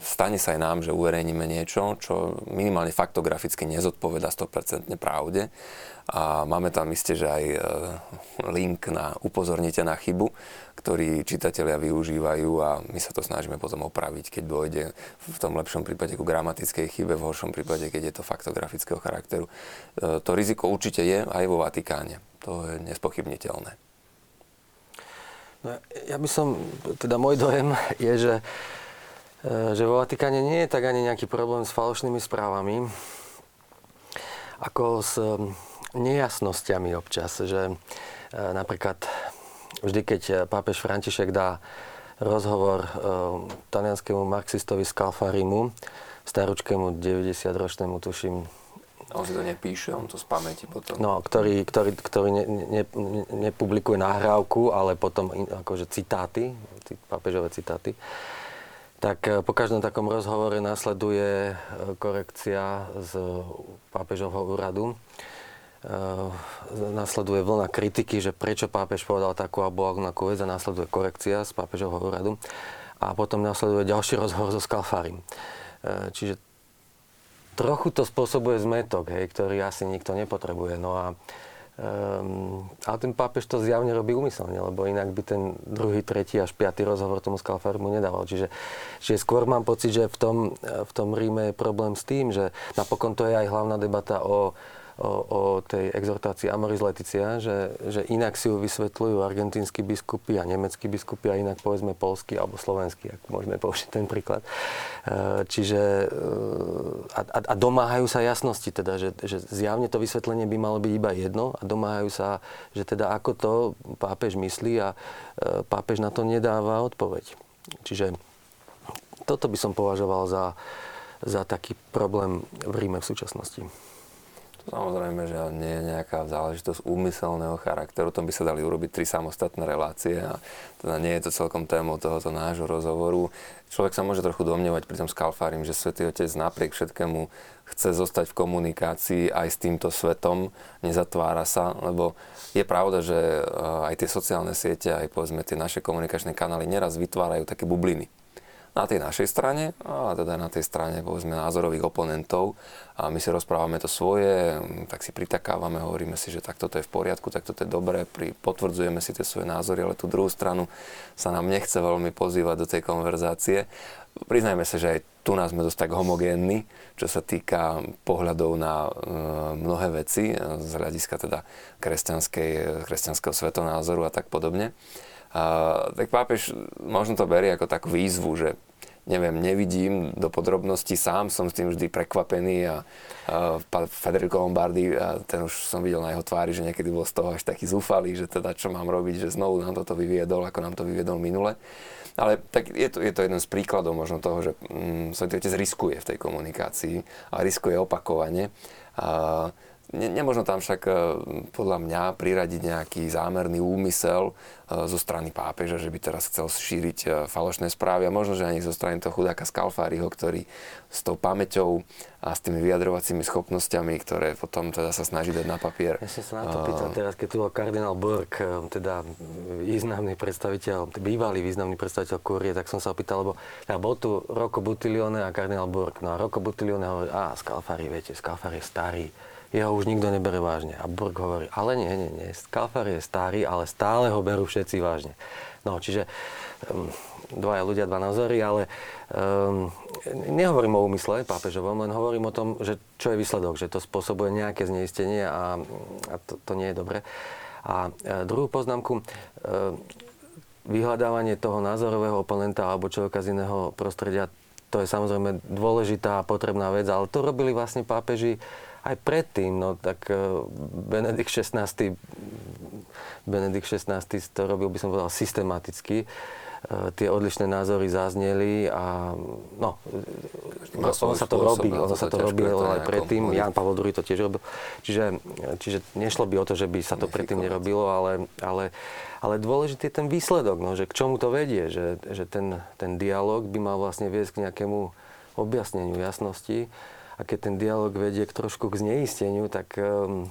stane sa aj nám, že uverejníme niečo, čo minimálne faktograficky nezodpoveda 100% pravde. A máme tam isté, že aj e, link na upozornite na chybu, ktorý čitatelia využívajú a my sa to snažíme potom opraviť, keď dôjde v tom lepšom prípade ku gramatickej chybe, v horšom prípade, keď je to faktografického charakteru. E, to riziko určite je aj vo Vatikáne. To je nespochybniteľné. No, ja by som, teda môj dojem je, že, e, že vo Vatikáne nie je tak ani nejaký problém s falošnými správami, ako s nejasnosťami občas, že e, napríklad vždy, keď pápež František dá rozhovor e, talianskému marxistovi Scalfarimu, staručkému 90-ročnému, tuším, on si to nepíše, on to z pamäti potom. No, ktorý, ktorý, ktorý ne, ne, nepublikuje nahrávku, ale potom in, akože citáty, pápežové citáty. Tak e, po každom takom rozhovore nasleduje e, korekcia z pápežovho úradu. E, nasleduje vlna kritiky, že prečo pápež povedal takú alebo onakú vec a nasleduje korekcia z pápežovho úradu. A potom nasleduje ďalší rozhovor so Skalfarim. Čiže trochu to spôsobuje zmetok, hej, ktorý asi nikto nepotrebuje. No a Um, ale ten pápež to zjavne robí umyselne, lebo inak by ten druhý, tretí až piatý rozhovor tomu Skalfarmu nedával. Čiže, čiže skôr mám pocit, že v tom, v tom Ríme je problém s tým, že napokon to je aj hlavná debata o, o, o tej exhortácii Amoris Leticia, že, že inak si ju vysvetľujú argentínsky biskupy a nemeckí biskupy a inak povedzme polský alebo slovenský, ak môžeme použiť ten príklad. E, čiže e, a, a domáhajú sa jasnosti, teda, že, že zjavne to vysvetlenie by malo byť iba jedno a domáhajú sa, že teda ako to pápež myslí a e, pápež na to nedáva odpoveď. Čiže toto by som považoval za, za taký problém v Ríme v súčasnosti. Samozrejme, že nie je nejaká záležitosť úmyselného charakteru, tom by sa dali urobiť tri samostatné relácie a teda nie je to celkom témou tohoto nášho rozhovoru. Človek sa môže trochu domnievať pri tom Skalfárim, že Svetý Otec napriek všetkému chce zostať v komunikácii aj s týmto svetom, nezatvára sa, lebo je pravda, že eh, aj tie sociálne siete, aj povedzme tie naše komunikačné kanály neraz vytvárajú také bubliny na tej našej strane, a teda na tej strane povedzme názorových oponentov a my si rozprávame to svoje, tak si pritakávame, hovoríme si, že tak toto je v poriadku, tak toto je dobré, potvrdzujeme si tie svoje názory, ale tú druhú stranu sa nám nechce veľmi pozývať do tej konverzácie. Priznajme sa, že aj tu nás sme dosť tak homogénni, čo sa týka pohľadov na e, mnohé veci z hľadiska teda kresťanského svetonázoru a tak podobne. Tak pápež možno to berie ako takú výzvu, že neviem, nevidím do podrobností, sám som s tým vždy prekvapený a, a Federico Lombardi, a ten už som videl na jeho tvári, že niekedy bol z toho až taký zúfalý, že teda čo mám robiť, že znovu nám toto vyviedol, ako nám to vyviedol minule. Ale tak je to, je to jeden z príkladov možno toho, že mm, Svetý Otec riskuje v tej komunikácii a riskuje opakovane. A, Ne, nemožno tam však e, podľa mňa priradiť nejaký zámerný úmysel e, zo strany pápeža, že by teraz chcel šíriť e, falošné správy a možno, že ani zo strany toho chudáka Skalfáriho, ktorý s tou pamäťou a s tými vyjadrovacími schopnosťami, ktoré potom teda sa snaží dať na papier. Ja som sa na to pýtal teraz, keď tu bol kardinál Burk, teda významný predstaviteľ, bývalý významný predstaviteľ Kúrie, tak som sa opýtal, lebo ja bol tu Roko Butilione a kardinál Burk. No a Roko Butilione hovorí, a Skalfari, viete, Skalfari je starý jeho už nikto nebere vážne. A Burg hovorí, ale nie, nie, nie, Kalfar je starý, ale stále ho berú všetci vážne. No, čiže um, dvaja ľudia, dva názory, ale um, nehovorím o úmysle pápežovom, len hovorím o tom, že čo je výsledok, že to spôsobuje nejaké zneistenie a, a to, to nie je dobre. A e, druhú poznámku, e, vyhľadávanie toho názorového oponenta alebo človeka z iného prostredia, to je samozrejme dôležitá a potrebná vec, ale to robili vlastne pápeži aj predtým, no tak eh, Benedikt XVI, Benedikt XVI to robil, by som povedal, systematicky. Eh, tie odlišné názory zazneli a no, ono sa to robí, ono sa to robilo aj predtým, Jan Pavel II to tiež robil. Čiže, čiže nešlo by o to, že by sa to predtým nerobilo, ale, ale, ale dôležitý je ten výsledok, no, že k čomu to vedie, že, že ten, ten dialog by mal vlastne viesť k nejakému objasneniu jasnosti a keď ten dialog vedie k trošku k zneisteniu, tak um,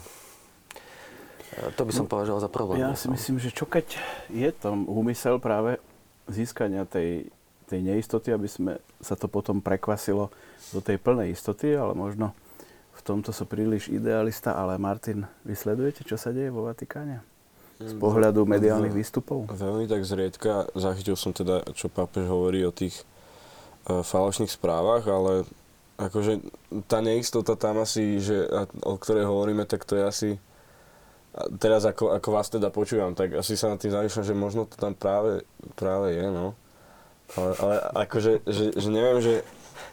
to by som no, považoval za problém. Ja si myslím, že čo keď je tam úmysel práve získania tej, tej neistoty, aby sme sa to potom prekvasilo do tej plnej istoty, ale možno v tomto som príliš idealista, ale Martin, vy sledujete, čo sa deje vo Vatikáne? Z Mm, pohľadu mediálnych výstupov? Veľmi tak zriedka. Zachytil som teda, čo pápež hovorí o tých uh, falošných správach, ale akože tá neistota tam asi, že, o ktorej hovoríme, tak to je asi teraz ako, ako vás teda počúvam, tak asi sa nad tým zamýšľam, že možno to tam práve, práve je, no. Ale, ale akože, že, že neviem, že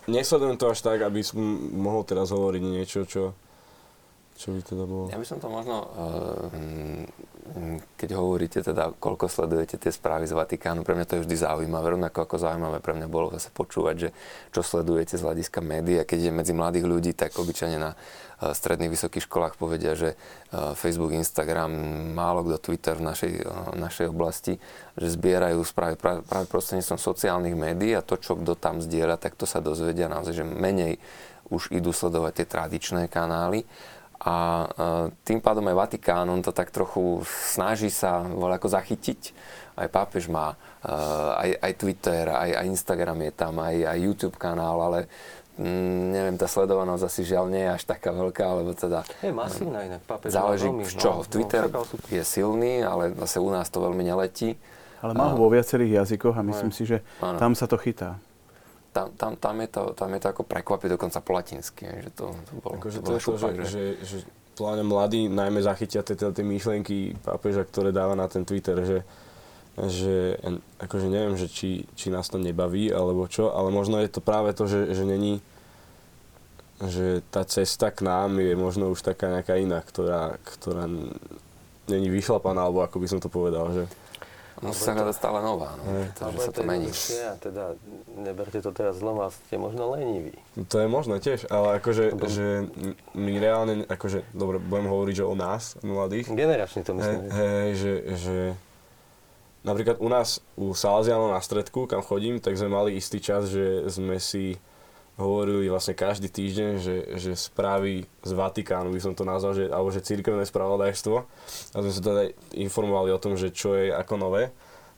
nesledujem to až tak, aby som mohol teraz hovoriť niečo, čo, čo by teda bolo. Ja by som to možno, mm, keď hovoríte teda, koľko sledujete tie správy z Vatikánu, pre mňa to je vždy zaujímavé, rovnako ako zaujímavé pre mňa bolo zase počúvať, že čo sledujete z hľadiska médií. A keď je medzi mladých ľudí, tak obyčajne na eh, stredných vysokých školách povedia, že eh, Facebook, Instagram, málo kto Twitter v našej, eh, našej oblasti, že zbierajú správy práve prostredníctvom sociálnych médií a to, čo kto tam zdieľa, tak to sa dozvedia naozaj, že menej už idú sledovať tie tradičné kanály a tým pádom aj Vatikán, on to tak trochu snaží sa ako zachytiť. Aj pápež má, e, aj, aj Twitter, aj, aj Instagram je tam, aj, aj YouTube kanál, ale mm, neviem, tá sledovanosť asi žiaľ nie je až taká veľká, lebo teda Je masívna inak, pápež má záleží veľmi, z čoho. no, Twitter no, je silný, ale zase u nás to veľmi neletí. Ale má ho vo viacerých jazykoch a myslím Áno. si, že Áno. tam sa to chytá. Tam, tam, tam, je to, tam je to ako prekvapie dokonca po latinsky, že to, to bolo, Akože to bolo to, že, šupak, že, že podľa mňa mladí najmä zachytia tie, myšlienky pápeža, ktoré dáva na ten Twitter, že, že akože neviem, že či, či nás to nebaví alebo čo, ale možno je to práve to, že, že není že tá cesta k nám je možno už taká nejaká iná, ktorá, ktorá není vyšlapaná, alebo ako by som to povedal, že Musí sa hľadať stále nová, no, pretože sa je to mení. A teda neberte to teraz zlom a ste možno leniví. To je možné tiež, ale akože, Lebo- že my reálne, akože, dobre, budem hovoriť, že o nás, mladých, Generačne to myslím. hej, že, že napríklad u nás, u Salazianov na stredku, kam chodím, tak sme mali istý čas, že sme si hovorili vlastne každý týždeň, že, že správy z Vatikánu by som to nazval, že, alebo že církevné spravodajstvo. A sme sa teda informovali o tom, že čo je ako nové,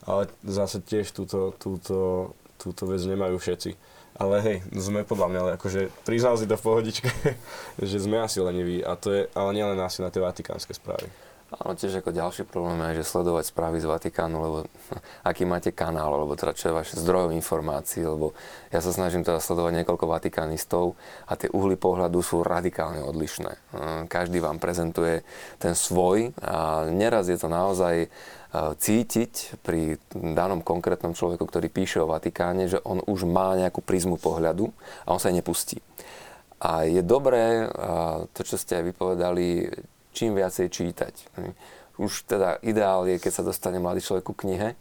ale zase tiež túto, túto, túto vec nemajú všetci. Ale hej, sme podľa mňa, ale akože priznal si to v pohodičke, že sme asi leniví, a to je, ale nielen asi na tie vatikánske správy. Áno, tiež ako ďalší problém je, že sledovať správy z Vatikánu, lebo aký máte kanál, alebo teda čo je vaše zdrojov informácií, lebo ja sa snažím teda sledovať niekoľko vatikánistov a tie uhly pohľadu sú radikálne odlišné. E, Každý vám prezentuje ten svoj a neraz je to naozaj e, cítiť pri danom konkrétnom človeku, ktorý píše o Vatikáne, že on už má nejakú prízmu pohľadu a on sa nepustí. A je dobré, to čo ste aj vypovedali, čím viacej čítať. Už teda ideál je, keď sa dostane mladý človek ku knihe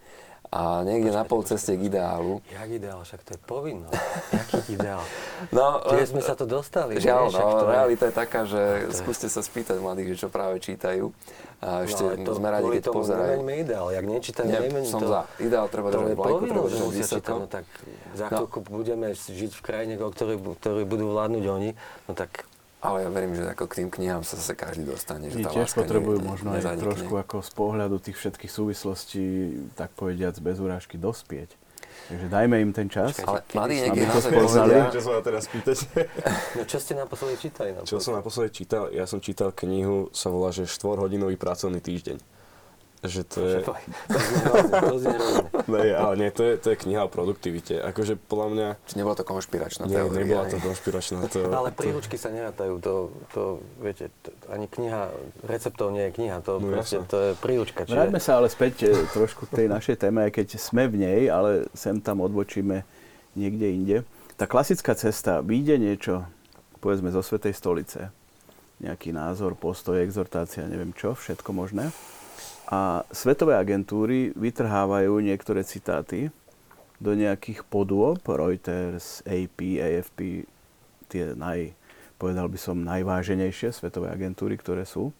a niekde na pol ceste k ideálu. Jak ideál, však to je povinnosť. Jaký ideál? No, Kde sme sa to dostali? Žiaľ, však no, to realita je taká, že je- skúste sa spýtať mladých, že čo práve čítajú. A ešte no, to sme radi, keď tomu pozerajú. Nemeňme ideál. Jak nečítajú, Nie, nemeň som to. za. Ideál treba to držať vlajku, treba držať vysoko. No tak za No. chvíľku budeme žiť v krajine, o ktorej budú vládnuť oni. No tak Ale ja verím, že ako k tým knihám sa zase každý dostane. Že tá tiež potrebujú ne- možno aj trošku ako z pohľadu tých všetkých súvislostí, tak povediac, bez urážky dospieť. Takže dajme im ten čas. Ale mladí niekedy to naozaj spoznali? povedia, Čo sa ma teraz pýtať? No čo ste naposledy čítali? No, Čo som naposledy čítal? Ja som čítal knihu, sa volá, že 4-hodinový pracovný týždeň. Že to je... To znie. Ne, ale nie, to je, to je kniha o produktivite. Akože podľa mňa... Či nebola to konšpiračná Nie, teória. nebola to konšpiračná. To, Ale to, príručky sa nerátajú, to, to viete, to, ani kniha receptov nie je kniha, to, No, proste, to je príručka. Vráťme sa ale späť e, trošku k tej našej téme, aj keď sme v nej, ale sem tam odbočíme niekde inde. Tá klasická cesta, vyjde niečo, povedzme, zo Svetej stolice, nejaký názor, postoj, exhortácia, neviem čo, všetko možné. A svetové agentúry vytrhávajú niektoré citáty do nejakých podôb, Reuters, AP, AFP, tie naj, povedal by som, najváženejšie svetové agentúry, ktoré sú.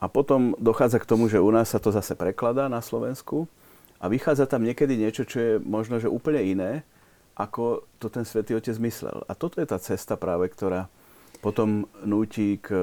A potom dochádza k tomu, že u nás sa to zase prekladá na Slovensku a vychádza tam niekedy niečo, čo je možno, že úplne iné, ako to ten svätý Otec myslel. A toto je tá cesta práve, ktorá potom núti k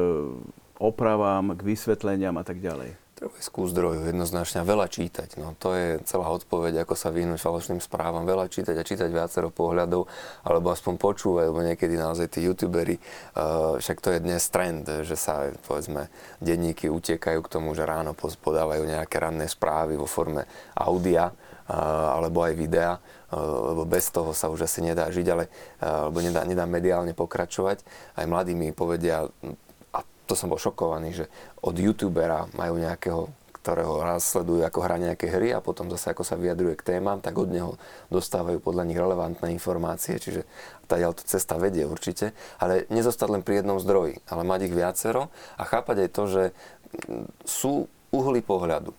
opravám, k vysvetleniam a tak ďalej. Ku zdroju, jednoznačne veľa čítať. No, to je celá odpoveď, ako sa vyhnúť falošným správam. Veľa čítať a čítať viacero pohľadov, alebo aspoň počúvať, lebo niekedy naozaj tí youtuberi, uh, však to je dnes trend, že sa, povedzme, denníky utekajú k tomu, že ráno podávajú nejaké ranné správy vo forme audia, uh, alebo aj videa, uh, lebo bez toho sa už asi nedá žiť, ale, uh, lebo nedá, nedá mediálne pokračovať. Aj mladí mi povedia, to som bol šokovaný, že od youtubera majú nejakého ktorého raz sledujú, ako hrá nejaké hry a potom zase ako sa vyjadruje k témam, tak od neho dostávajú podľa nich relevantné informácie, čiže tá cesta vedie určite, ale nezostať len pri jednom zdroji, ale mať ich viacero a chápať aj to, že sú uhly pohľadu.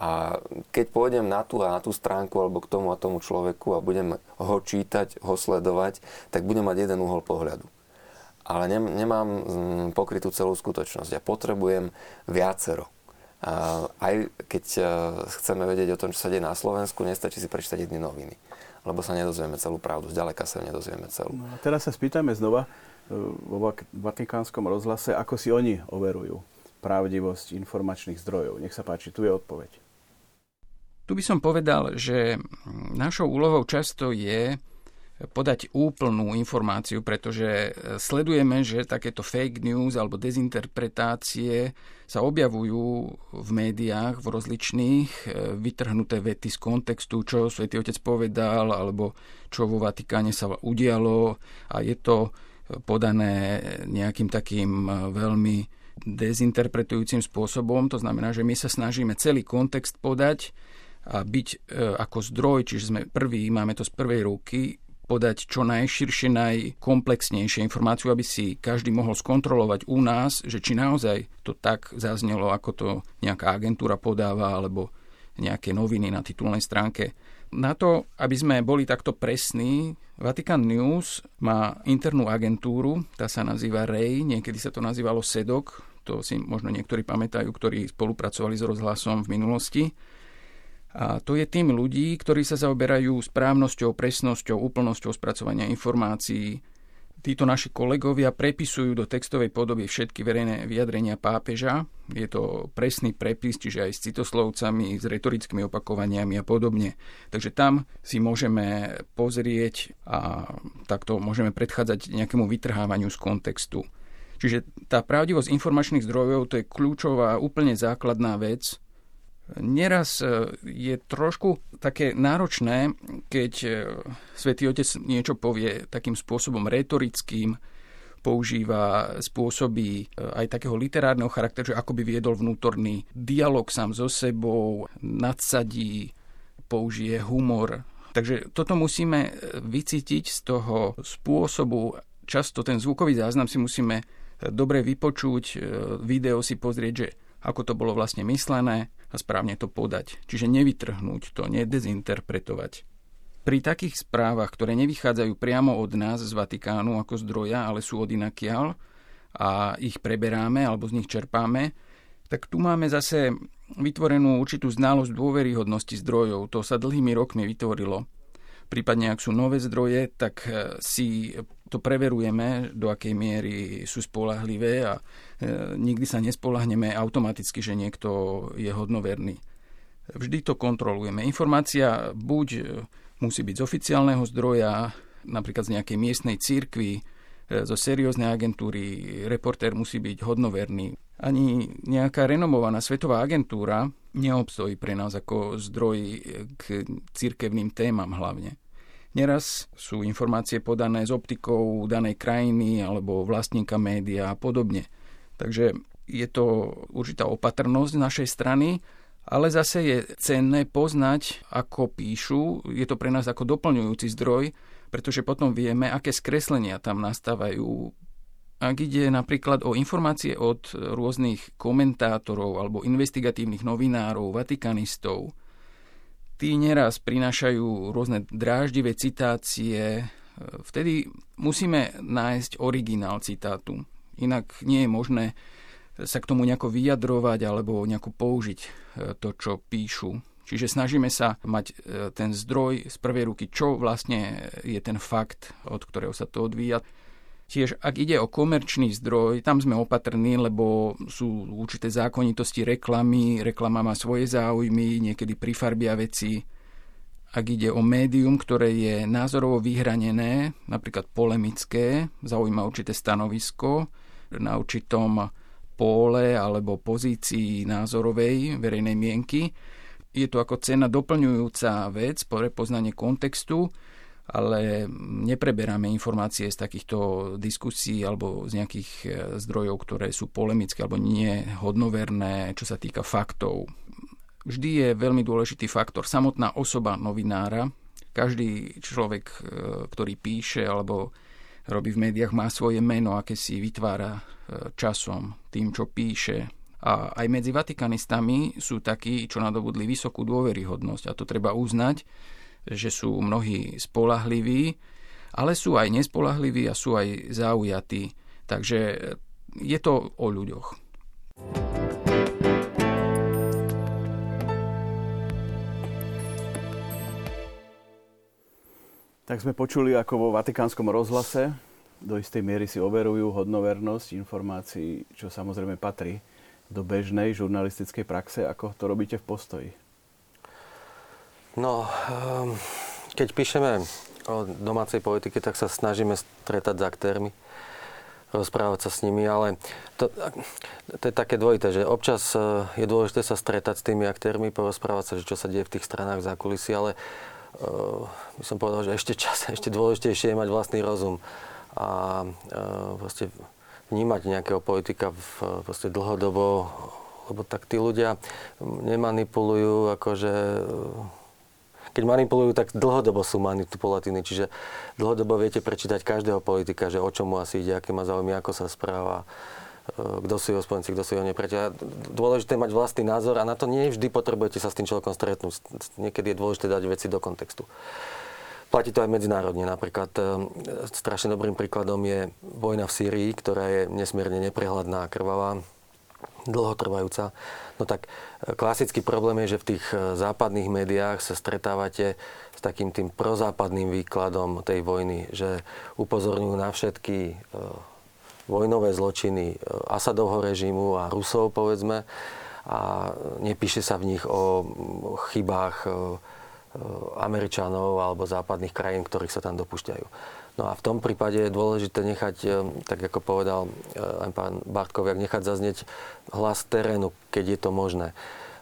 A keď pôjdem na tú a na tú stránku alebo k tomu a tomu človeku a budem ho čítať, ho sledovať, tak budem mať jeden uhol pohľadu ale nemám mm, pokrytú celú skutočnosť. Ja potrebujem viacero. A aj keď e, chceme vedieť o tom, čo sa deje na Slovensku, nestačí si prečítať jedny noviny. Lebo sa nedozvieme celú pravdu. Zďaleka sa nedozvieme celú. No a teraz sa spýtajme znova e, vo Vatikánskom rozhlase, ako si oni overujú pravdivosť informačných zdrojov. Nech sa páči, tu je odpoveď. Tu by som povedal, že našou úlohou často je podať úplnú informáciu, pretože e, sledujeme, že takéto fake news alebo dezinterpretácie sa objavujú v médiách, v rozličných, e, vytrhnuté vety z kontextu, čo svätý Otec povedal, alebo čo vo Vatikáne sa udialo a je to podané nejakým takým e, veľmi dezinterpretujúcim spôsobom. To znamená, že my sa snažíme celý kontext podať a byť ako zdroj, čiže sme prví, máme to z prvej ruky, podať čo najširšie, najkomplexnejšie informáciu, aby si každý mohol skontrolovať u nás, že či naozaj to tak zaznelo, ako to nejaká agentúra podáva, alebo nejaké noviny na titulnej stránke. Na to, aby sme boli takto presní, Vatican News má internú agentúru, tá sa nazýva REI, niekedy sa to nazývalo SEDOC, to si možno niektorí pamätajú, ktorí spolupracovali s rozhlasom v minulosti. A to je tým ľudí, ktorí sa zaoberajú správnosťou, presnosťou, úplnosťou spracovania informácií. Títo naši kolegovia prepisujú do textovej podoby všetky verejné vyjadrenia pápeža. Je to presný prepis, čiže aj s citoslovcami, s retorickými opakovaniami a podobne. Takže tam si môžeme pozrieť a takto môžeme predchádzať nejakému vytrhávaniu z kontextu. Čiže tá pravdivosť informačných zdrojov to je kľúčová, úplne základná vec, Neraz e, je trošku také náročné, keď e, svätý Otec niečo povie takým spôsobom retorickým, používa spôsoby e, aj takého literárneho charakteru, ako by viedol vnútorný dialog sám so sebou, nadsadí, použije humor. Takže toto musíme vycítiť z toho spôsobu. Často ten zvukový záznam si musíme dobre vypočuť, video si pozrieť, že ako to bolo vlastne myslené a správne to podať. Čiže nevytrhnúť to, nedezinterpretovať. Pri takých správach, ktoré nevychádzajú priamo od nás z Vatikánu ako zdroja, ale sú od inakiaľ a ich preberáme alebo z nich čerpáme, tak tu máme zase vytvorenú určitú znalosť dôveryhodnosti zdrojov. To sa dlhými rokmi vytvorilo. Prípadne, ak sú nové zdroje, tak si to preverujeme, do akej miery sú spolahlivé a e, nikdy sa nespolahneme automaticky, že niekto je hodnoverný. Vždy to kontrolujeme. Informácia buď e, musí byť z oficiálneho zdroja, napríklad z nejakej miestnej církvy, e, zo serióznej agentúry, reportér musí byť hodnoverný. Ani nejaká renomovaná svetová agentúra neobstojí pre nás ako zdroj k církevným témam hlavne. Neraz sú informácie podané s optikou danej krajiny alebo vlastníka média a podobne. Takže je to určitá opatrnosť našej strany, ale zase je cenné poznať, ako píšu. Je to pre nás ako doplňujúci zdroj, pretože potom vieme, aké skreslenia tam nastávajú. Ak ide napríklad o informácie od rôznych komentátorov alebo investigatívnych novinárov, vatikanistov, tí neraz prinášajú rôzne dráždivé citácie. Vtedy musíme nájsť originál citátu. Inak nie je možné sa k tomu nejako vyjadrovať alebo nejako použiť e, to, čo píšu. Čiže snažíme sa mať e, ten zdroj z prvej ruky, čo vlastne je ten fakt, od ktorého sa to odvíja. Tiež, ak ide o komerčný zdroj, tam sme opatrní, lebo sú určité zákonitosti reklamy, reklama má svoje záujmy, niekedy prifarbia veci. Ak ide o médium, ktoré je názorovo vyhranené, napríklad polemické, zaujíma určité stanovisko na určitom póle alebo pozícii názorovej verejnej mienky, je to ako cena doplňujúca vec pre poznanie kontextu, ale nepreberáme informácie z takýchto diskusí alebo z nejakých e, zdrojov, ktoré sú polemické alebo nie hodnoverné, čo sa týka faktov. Vždy je veľmi dôležitý faktor samotná osoba novinára. Každý človek, e, ktorý píše alebo robí v médiách, má svoje meno, aké si vytvára e, časom, tým, čo píše. A aj medzi vatikanistami sú takí, čo nadobudli vysokú dôveryhodnosť. A to treba uznať, že sú mnohí spolahliví, ale sú aj nespolahliví a sú aj zaujatí. Takže je to o ľuďoch. Tak sme počuli, ako vo Vatikánskom rozhlase do istej miery si overujú hodnovernosť informácií, čo samozrejme patrí do bežnej žurnalistickej praxe, ako to robíte v postoji. No, ehm, keď píšeme o domácej politike, tak sa snažíme stretať s aktérmi, rozprávať sa s nimi, ale to, to je také dvojité, že občas e, je dôležité sa stretať s tými aktérmi, porozprávať sa, že čo sa deje v tých stranách za kulisy, ale uh, by som povedal, že ešte čas, ešte dôležitejšie je mať vlastný rozum a uh, proste vnímať nejakého politika v, proste dlhodobo, lebo tak tí ľudia nemanipulujú akože keď manipulujú, tak dlhodobo sú manipulatívni. Čiže dlhodobo viete prečítať každého politika, že o čom mu asi ide, aké má záujmy, ako sa správa, e, kto sú jeho spojenci, kto sú jeho nepriateľ. Dôležité je mať vlastný názor a na to nie vždy potrebujete sa s tým človekom stretnúť. Niekedy je dôležité dať veci do kontextu. Platí to aj medzinárodne. Napríklad e, strašne dobrým príkladom je vojna v Sýrii, ktorá je nesmierne neprehľadná a krvavá dlhotrvajúca. No tak e, klasický problém je, že v tých e, západných médiách sa stretávate s takým tým prozápadným výkladom tej vojny, že upozorňujú na všetky e, vojnové zločiny Asadovho režimu a Rusov, povedzme, a nepíše sa v nich o chybách Američanov alebo západných krajín, ktorých sa tam dopúšťajú. No a v tom prípade je dôležité nechať, e, tak ako povedal e, aj pán Bartkoviak, nechať zaznieť hlas terénu, keď je to možné.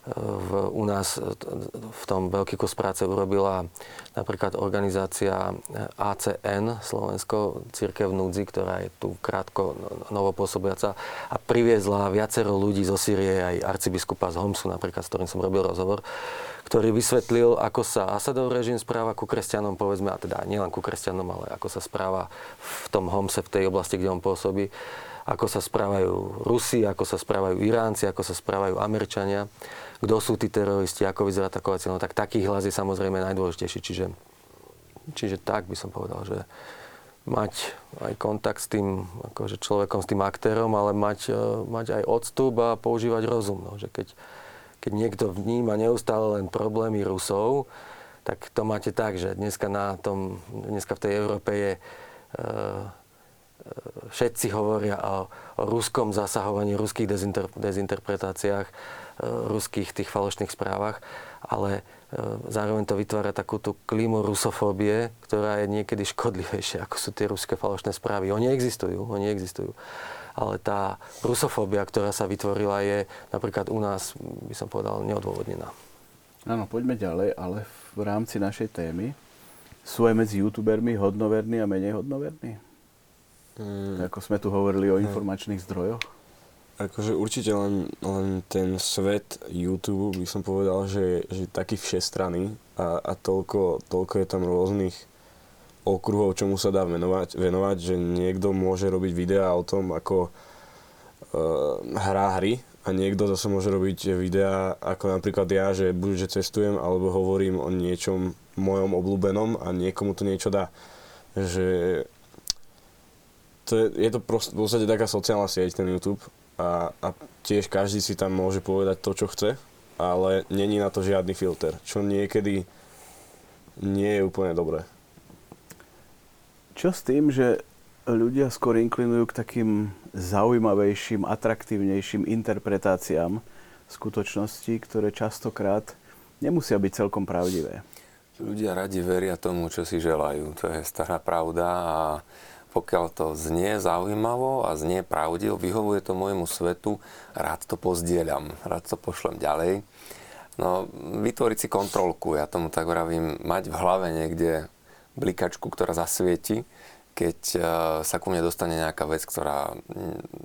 E, v, u nás v tom veľký kus práce urobila napríklad organizácia ACN, Slovensko Církev núdzi, ktorá je tu krátko novopôsobiaca a priviezla viacero ľudí zo Sýrie, aj arcibiskupa z Homsu napríklad, s ktorým som robil rozhovor, ktorý vysvetlil, ako sa Asadov režim správa ku kresťanom, povedzme, a teda nielen ku kresťanom, ale ako sa správa v tom Homse, v tej oblasti, kde on pôsobí, ako sa správajú Rusi, ako sa správajú Iránci, ako sa správajú Američania, kto sú tí teroristi, ako vyzerá tá koalícia. No tak taký hlas je samozrejme najdôležitejší. Čiže, čiže tak by som povedal, že mať aj kontakt s tým akože človekom, s tým aktérom, ale mať, e, mať aj odstup a používať rozum. No, že keď, keď niekto vníma neustále len problémy Rusov, tak to máte tak, že dneska, na tom, dneska v tej Európe je e všetci hovoria o, o ruskom zasahovaní, ruských dezinter, dezinterpretáciách, e, ruských tých falošných správach, ale e, zároveň to vytvára takú tú klímu rusofóbie, ktorá je niekedy škodlivejšia, ako sú tie ruské falošné správy. Oni existujú, oni existujú ale tá rusofóbia, ktorá sa vytvorila, je napríklad u nás, by som povedal, neodôvodnená. Áno, poďme ďalej, ale v rámci našej témy sú aj medzi youtubermi hodnoverní a menej hodnoverní? Mm. Ako sme tu hovorili o informačných zdrojoch? Akože určite len, len ten svet YouTube by som povedal, že, že taký všestranný a, a toľko, toľko je tam rôznych okruhov, čomu sa dá venovať, venovať, že niekto môže robiť videá o tom, ako uh, hrá hry a niekto zase môže robiť videá ako napríklad ja, že buď, že cestujem, alebo hovorím o niečom mojom obľúbenom a niekomu to niečo dá. Že to je, je to prost, v podstate taká sociálna sieť, ten YouTube a, a tiež každý si tam môže povedať to, čo chce, ale není na to žiadny filter, čo niekedy nie je úplne dobré. Čo s tým, že ľudia skôr inklinujú k takým zaujímavejším, atraktívnejším interpretáciám skutočnosti, ktoré častokrát nemusia byť celkom pravdivé. Ľudia radi veria tomu, čo si želajú. To je stará pravda a pokiaľ to znie zaujímavo a znie pravdivo, vyhovuje to môjmu svetu, rád to pozdieľam, rád to pošlem ďalej. No, vytvoriť si kontrolku, ja tomu tak vravím, mať v hlave niekde blikačku, ktorá zasvieti, keď eh, sa ku mne dostane nejaká vec, ktorá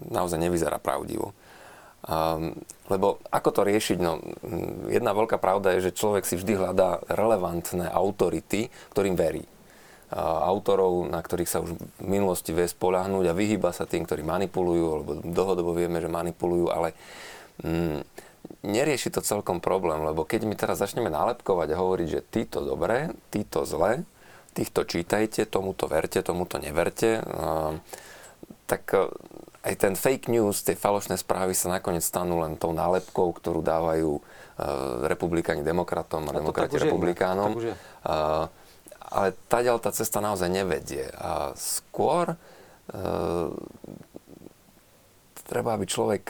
naozaj nevyzerá pravdivo. Lebo ako to riešiť? No, jedna veľká pravda je, že človek si vždy hľadá relevantné autority, ktorým verí. Autorov, na ktorých sa už v minulosti vie spolahnúť a vyhýba sa tým, ktorí manipulujú, alebo dlhodobo vieme, že manipulujú, ale um, nerieši to celkom problém, lebo keď my teraz začneme nálepkovať a hovoriť, že títo dobré, títo zle, týchto čítajte, tomuto verte, tomuto neverte, tak e, aj ten fake news, tie falošné správy sa nakoniec stanú len tou nálepkou, ktorú dávajú e, republikáni demokratom a, a demokrati republikánom. Je, ale tá tá cesta naozaj nevedie. A skôr uh, treba, aby človek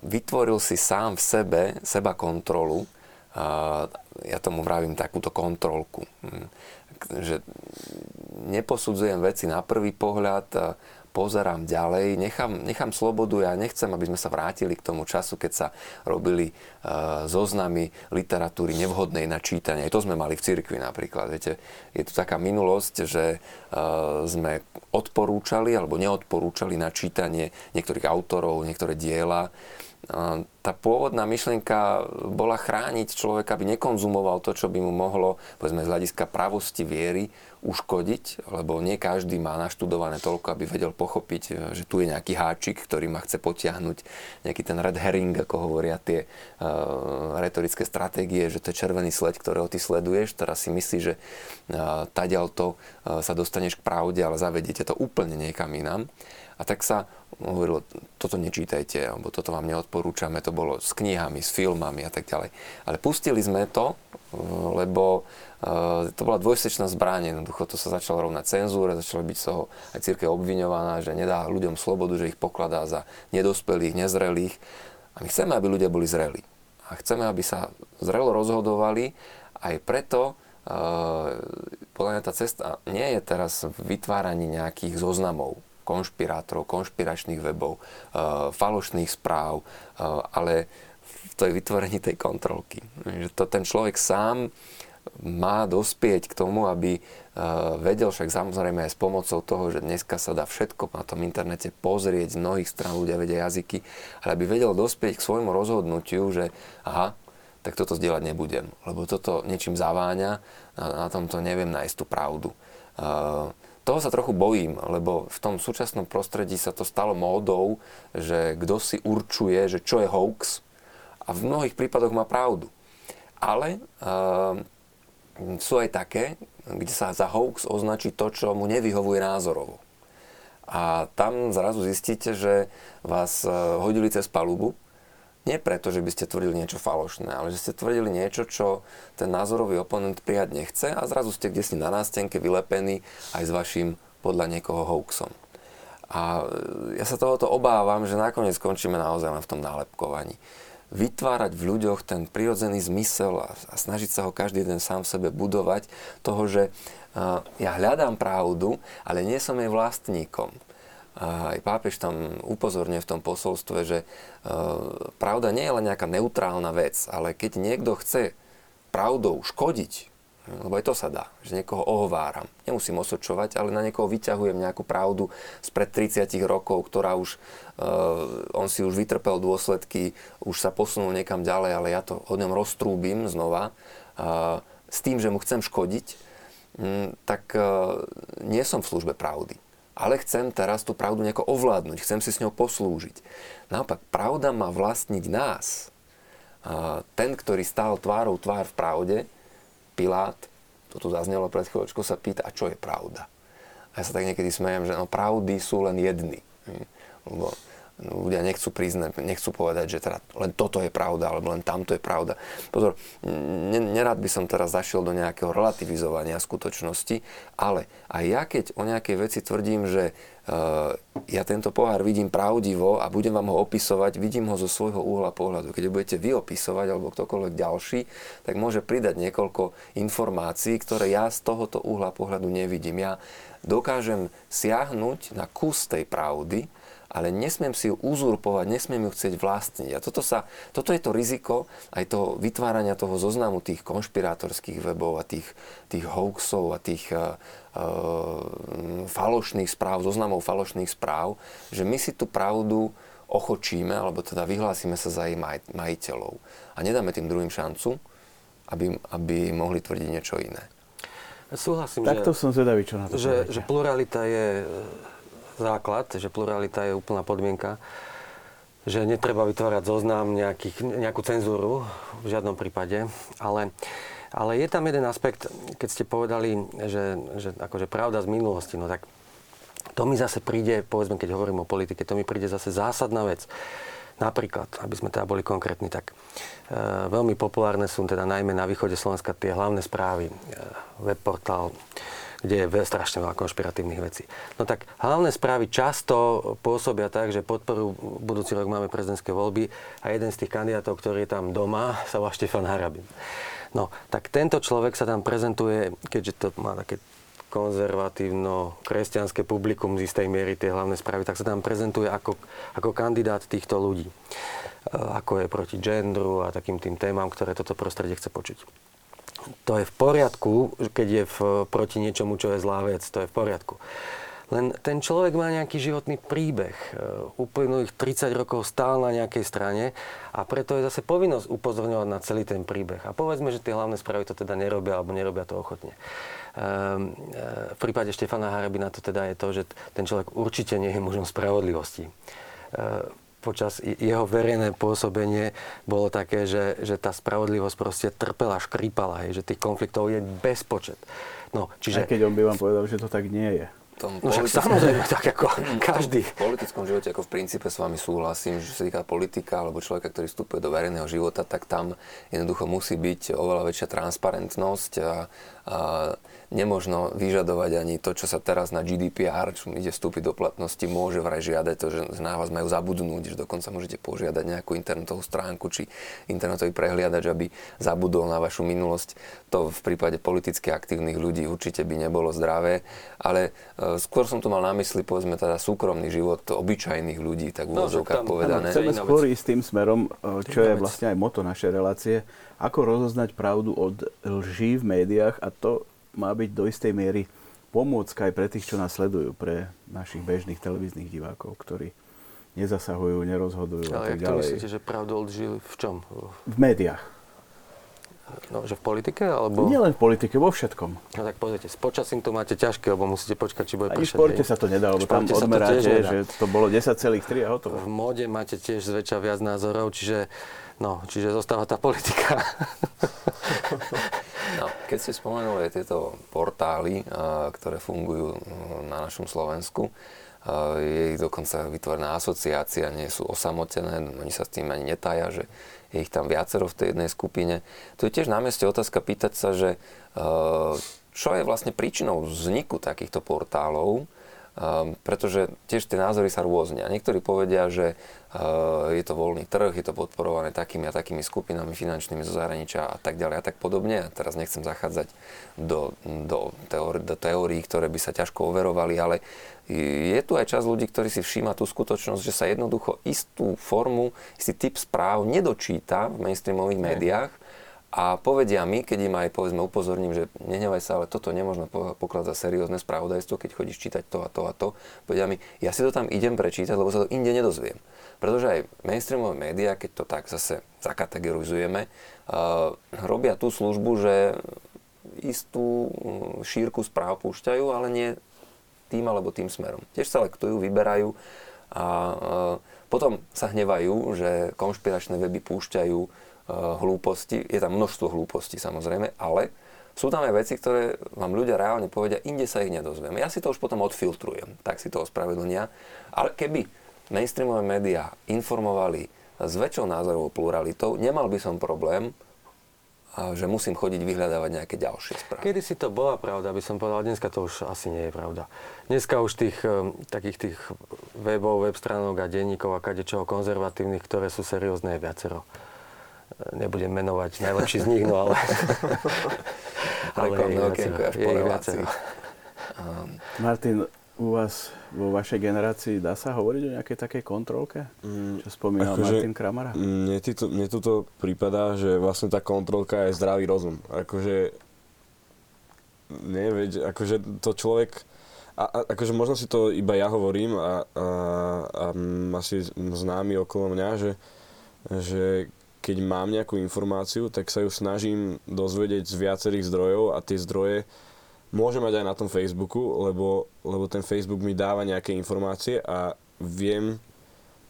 vytvoril si sám v sebe seba kontrolu. Uh, ja tomu vravím takúto kontrolku. Hm že neposudzujem veci na prvý pohľad, pozerám ďalej, nechám, nechám slobodu, ja nechcem, aby sme sa vrátili k tomu času, keď sa robili uh, zoznamy literatúry nevhodnej na čítanie. Aj to sme mali v cirkvi napríklad. Viete, je tu taká minulosť, že uh, sme odporúčali alebo neodporúčali na čítanie niektorých autorov, niektoré diela, tá pôvodná myšlienka bola chrániť človeka, aby nekonzumoval to, čo by mu mohlo, povedzme z hľadiska pravosti viery, uškodiť, lebo nie každý má naštudované toľko, aby vedel pochopiť, že tu je nejaký háčik, ktorý ma chce potiahnuť, nejaký ten red herring, ako hovoria tie uh, retorické stratégie, že to je červený sled, ktorého ty sleduješ, teraz si myslíš, že uh, tadiaľ to uh, sa dostaneš k pravde, ale zavediete to úplne niekam inám. A tak sa hovorilo, toto nečítajte, alebo toto vám neodporúčame, to bolo s knihami, s filmami a tak ďalej. Ale pustili sme to, lebo to bola dvojsečná zbraň, jednoducho to sa začalo rovnať cenzúre, začala byť z toho aj církev obviňovaná, že nedá ľuďom slobodu, že ich pokladá za nedospelých, nezrelých. A my chceme, aby ľudia boli zreli. A chceme, aby sa zrelo rozhodovali, aj preto uh, podľa mňa tá cesta nie je teraz v vytváraní nejakých zoznamov konšpirátorov, konšpiračných webov, uh, falošných správ, ale to je vytvorenie tej kontrolky. To ten človek sám má dospieť k tomu, aby uh, vedel, však samozrejme aj s pomocou toho, že dneska sa dá všetko na tom internete pozrieť, z mnohých strán ľudia vedia jazyky, ale aby vedel dospieť k svojmu rozhodnutiu, že aha, tak toto zdieľať nebudem, lebo toto niečím zaváňa, na, na tomto neviem nájsť tú pravdu. Uh, toho sa trochu bojím, lebo v tom súčasnom prostredí sa to stalo módou, že kto si určuje, že čo je hoax a v mnohých prípadoch má pravdu. Ale uh, sú aj také, kde sa za hoax označí to, čo mu nevyhovuje názorovo. A tam zrazu zistíte, že vás uh, hodili cez palubu nie preto, že by ste tvrdili niečo falošné, ale že ste tvrdili niečo, čo ten názorový oponent prijať nechce a zrazu ste kde si na nástenke vylepení aj s vašim podľa niekoho hoaxom. A ja sa tohoto obávam, že nakoniec skončíme naozaj len v tom nálepkovaní. Vytvárať v ľuďoch ten prirodzený zmysel a, a snažiť sa ho každý den sám v sebe budovať, toho, že uh, ja hľadám pravdu, ale nie som jej vlastníkom. A aj pápež tam upozorňuje v tom posolstve, že e, pravda nie je len nejaká neutrálna vec, ale keď niekto chce pravdou škodiť, lebo aj to sa dá, že niekoho ohováram. Nemusím osočovať, ale na niekoho vyťahujem nejakú pravdu spred 30 rokov, ktorá už, uh, on si už vytrpel dôsledky, už sa posunul niekam ďalej, ale ja to o ňom roztrúbim znova uh, s tým, že mu chcem škodiť, um, tak uh, nie som v službe pravdy ale chcem teraz tú pravdu nejako ovládnuť, chcem si s ňou poslúžiť. Naopak, pravda má vlastniť nás. A ten, ktorý stál tvárou tvár v pravde, Pilát, to tu zaznelo pred chvíľočkou, sa pýta, a čo je pravda? A ja sa tak niekedy smejem, že no, pravdy sú len jedny. Lebo ľudia nechcú priznať, nechcú povedať, že teda len toto je pravda, alebo len tamto je pravda. Pozor, nerad by som teraz zašiel do nejakého relativizovania skutočnosti, ale aj ja keď o nejakej veci tvrdím, že uh, ja tento pohár vidím pravdivo a budem vám ho opisovať, vidím ho zo svojho uhla pohľadu. Keď ho budete vy opisovať, alebo ktokoľvek ďalší, tak môže pridať niekoľko informácií, ktoré ja z tohoto uhla pohľadu nevidím. Ja dokážem siahnuť na kus tej pravdy, ale nesmiem si ju uzurpovať, nesmiem ju chcieť vlastniť. A toto, sa, toto je to riziko aj toho vytvárania toho zoznamu tých konšpirátorských webov a tých, tých hoaxov a tých uh, uh, falošných správ, zoznamov falošných správ, že my si tú pravdu ochočíme, alebo teda vyhlásime sa za jej maj, majiteľov. A nedáme tým druhým šancu, aby, aby mohli tvrdiť niečo iné. Súhlasím, Takto že, som zvedavý, čo na to že, že pluralita je základ, že pluralita je úplná podmienka, že netreba vytvárať zoznam, nejakých, nejakú cenzúru v žiadnom prípade, ale, ale je tam jeden aspekt, keď ste povedali, že, že akože pravda z minulosti, no tak to mi zase príde, povedzme, keď hovorím o politike, to mi príde zase zásadná vec. Napríklad, aby sme teda boli konkrétni, tak e, veľmi populárne sú teda najmä na východe Slovenska tie hlavné správy, e, webportál, kde je strašne veľa konšpiratívnych vecí. No tak hlavné správy často pôsobia tak, že podporu budúci rok máme prezidentské voľby a jeden z tých kandidátov, ktorý je tam doma, sa volá Štefan Harabin. No, tak tento človek sa tam prezentuje, keďže to má také konzervatívno-kresťanské publikum z istej miery tie hlavné správy, tak sa tam prezentuje ako, ako kandidát týchto ľudí. E, ako je proti gendru a takým tým témam, ktoré toto prostredie chce počuť to je v poriadku, keď je v, proti niečomu, čo je zlá vec, to je v poriadku. Len ten človek má nejaký životný príbeh. E, uplynulých 30 rokov stál na nejakej strane a preto je zase povinnosť upozorňovať na celý ten príbeh. A povedzme, že tie hlavné správy to teda nerobia alebo nerobia to ochotne. Ehm, e, v prípade Štefana Harabina to teda je to, že ten človek určite nie je mužom spravodlivosti e, počas jeho verejné pôsobenie bolo také, že, že tá spravodlivosť proste trpela, škrípala, hej, že tých konfliktov je bezpočet. No, čiže... Aj keď on by vám povedal, že to tak nie je tom no však samozrejme, tak ako každý. V politickom živote, ako v princípe s vami súhlasím, že sa týka politika alebo človeka, ktorý vstupuje do verejného života, tak tam jednoducho musí byť oveľa väčšia transparentnosť a, a nemožno vyžadovať ani to, čo sa teraz na GDPR, čo ide vstúpiť do platnosti, môže vraj žiadať to, že na vás majú zabudnúť, že dokonca môžete požiadať nejakú internetovú stránku či internetový prehliadač, aby zabudol na vašu minulosť. To v prípade politicky aktívnych ľudí určite by nebolo zdravé, ale e, skôr som tu mal na mysli, povedzme teda súkromný život obyčajných ľudí, tak v no, úvodzovkách povedané. Chceme skôr ísť tým smerom, e, čo je vlastne aj moto našej relácie, ako rozoznať pravdu od lží v médiách a to má byť do istej miery pomôcka aj pre tých, čo nás sledujú, pre našich bežných televíznych divákov, ktorí nezasahujú, nerozhodujú Ale a tak ďalej. Ale myslíte, že pravdu odžili v čom? V médiách. No, že v politike? Alebo... Nie len v politike, vo všetkom. No tak pozrite, s počasím to máte ťažké, lebo musíte počkať, či bude pršať. v športe sa to nedá, lebo tam odmeráte, že to bolo 10,3 a hotovo. V móde máte tiež zväčša viac názorov, čiže, no, čiže zostáva tá politika. No, keď ste spomenuli tieto portály, ktoré fungujú na našom Slovensku, je ich dokonca vytvorená asociácia, nie sú osamotené, oni sa s tým ani netája, že je ich tam viacero v tej jednej skupine. Tu je tiež na mieste otázka pýtať sa, že čo je vlastne príčinou vzniku takýchto portálov, Um, pretože tiež tie názory sa rôznia. Niektorí povedia, že uh, je to voľný trh, je to podporované takými a takými skupinami finančnými zo zahraničia a tak ďalej a tak podobne. A teraz nechcem zachádzať do, do, teóri, do teórií, ktoré by sa ťažko overovali, ale je tu aj čas ľudí, ktorí si všíma tú skutočnosť, že sa jednoducho istú formu, istý typ správ nedočíta v mainstreamových médiách a povedia mi, keď im aj povedzme upozorním, že nenevaj sa, ale toto nemôžno pokladať za seriózne spravodajstvo, keď chodíš čítať to a to a to, povedia mi, ja si to tam idem prečítať, lebo sa to inde nedozviem. Pretože aj mainstreamové médiá, keď to tak zase zakategorizujeme, uh, robia tú službu, že istú mm, šírku správ púšťajú, ale nie tým alebo tým smerom. Tiež selektujú, vyberajú a uh, potom sa hnevajú, že konšpiračné weby púšťajú hlúposti, je tam množstvo hlúpostí samozrejme, ale sú tam aj veci, ktoré vám ľudia reálne povedia, inde sa ich nedozvieme. Ja si to už potom odfiltrujem, tak si to ospravedlnia. Ale keby mainstreamové médiá informovali s väčšou názorovou pluralitou, nemal by som problém, že musím chodiť vyhľadávať nejaké ďalšie správy. Kedy si to bola pravda, by som povedal, dneska to už asi nie je pravda. Dneska už tých um, takých tých webov, web stránok a denníkov a kadečoho konzervatívnych, ktoré sú seriózne, je viacero. Nebudem menovať najlepší z nich, no ale... ale je ich viacero. Je ich viacero. Martin, u vás, vo vašej generácii, dá sa hovoriť o nejakej takej kontrolke? Mm, čo spomínal akože, Martin Kramara? Mne, týto, mne toto prípada, že vlastne tá kontrolka je zdravý rozum. Akože, nie, veď, akože to človek, a, a, akože možno si to iba ja hovorím a, a, a asi známi okolo mňa, že, že keď mám nejakú informáciu, tak sa ju snažím dozvedieť z viacerých zdrojov a tie zdroje môže mať aj na tom Facebooku, lebo, lebo ten Facebook mi dáva nejaké informácie a viem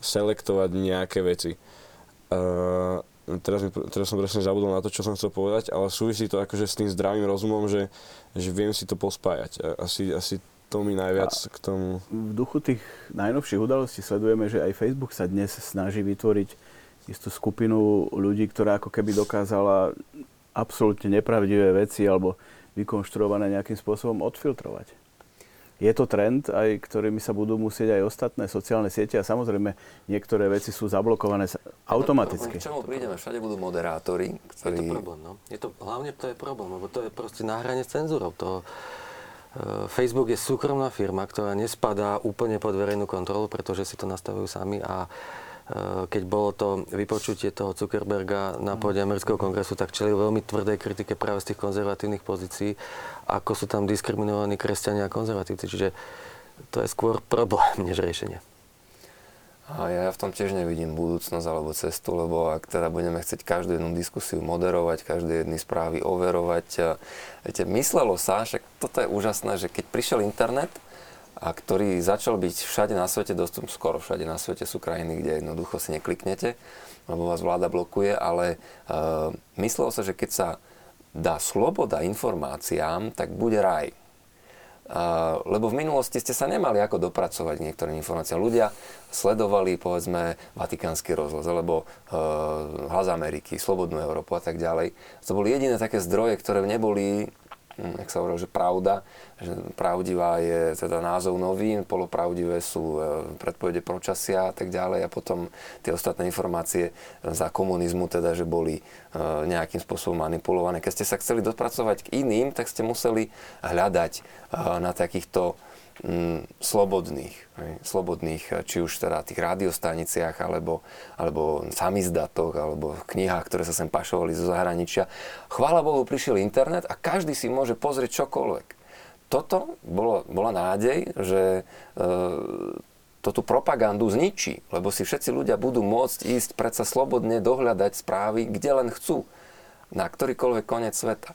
selektovať nejaké veci. Uh, teraz, mi, teraz som presne zabudol na to, čo som chcel povedať, ale súvisí to akože s tým zdravým rozumom, že, že viem si to pospájať. Asi, asi to mi najviac a k tomu... V duchu tých najnovších udalostí sledujeme, že aj Facebook sa dnes snaží vytvoriť istú skupinu ľudí, ktorá ako keby dokázala absolútne nepravdivé veci alebo vykonštruované nejakým spôsobom odfiltrovať. Je to trend, aj ktorými sa budú musieť aj ostatné sociálne siete a samozrejme niektoré veci sú zablokované automaticky. K čomu prídeme? Všade budú moderátori, ktorí... Je to problém, no. Je to, hlavne to je problém, lebo to je proste na hrane s cenzúrou. To, e, Facebook je súkromná firma, ktorá nespadá úplne pod verejnú kontrolu, pretože si to nastavujú sami a keď bolo to vypočutie toho Zuckerberga na pôde amerického kongresu, tak čelil veľmi tvrdej kritike práve z tých konzervatívnych pozícií, ako sú tam diskriminovaní kresťania a konzervatívci. Čiže to je skôr problém, než riešenie. A ja v tom tiež nevidím budúcnosť alebo cestu, lebo ak teda budeme chcieť každú jednu diskusiu moderovať, každé jedny správy overovať. Viete, myslelo sa, že toto je úžasné, že keď prišiel internet, a ktorý začal byť všade na svete dostupný, skoro všade na svete sú krajiny, kde jednoducho si nekliknete, lebo vás vláda blokuje, ale uh, myslelo sa, že keď sa dá sloboda informáciám, tak bude raj. Uh, lebo v minulosti ste sa nemali ako dopracovať k niektorým informáciám. Ľudia sledovali, povedzme, Vatikánsky rozhlas, alebo uh, Hlas Ameriky, Slobodnú Európu a tak ďalej. To boli jediné také zdroje, ktoré neboli jak sa hovorí, že pravda, že pravdivá je teda názov novín, polopravdivé sú e, predpovede počasia a tak ďalej a potom tie ostatné informácie za komunizmu teda, že boli e, nejakým spôsobom manipulované. Keď ste sa chceli dopracovať k iným, tak ste museli hľadať e, na takýchto mm, slobodných, slobodných, eh, či už teda tých rádiostaniciach, alebo, alebo samizdatoch, alebo v knihách, ktoré sa sem pašovali zo zahraničia. Chvála Bohu, prišiel internet a každý si môže pozrieť čokoľvek. Toto bolo, bola nádej, že e, to tú propagandu zničí, lebo si všetci ľudia budú môcť ísť predsa slobodne dohľadať správy, kde len chcú, na ktorýkoľvek koniec sveta.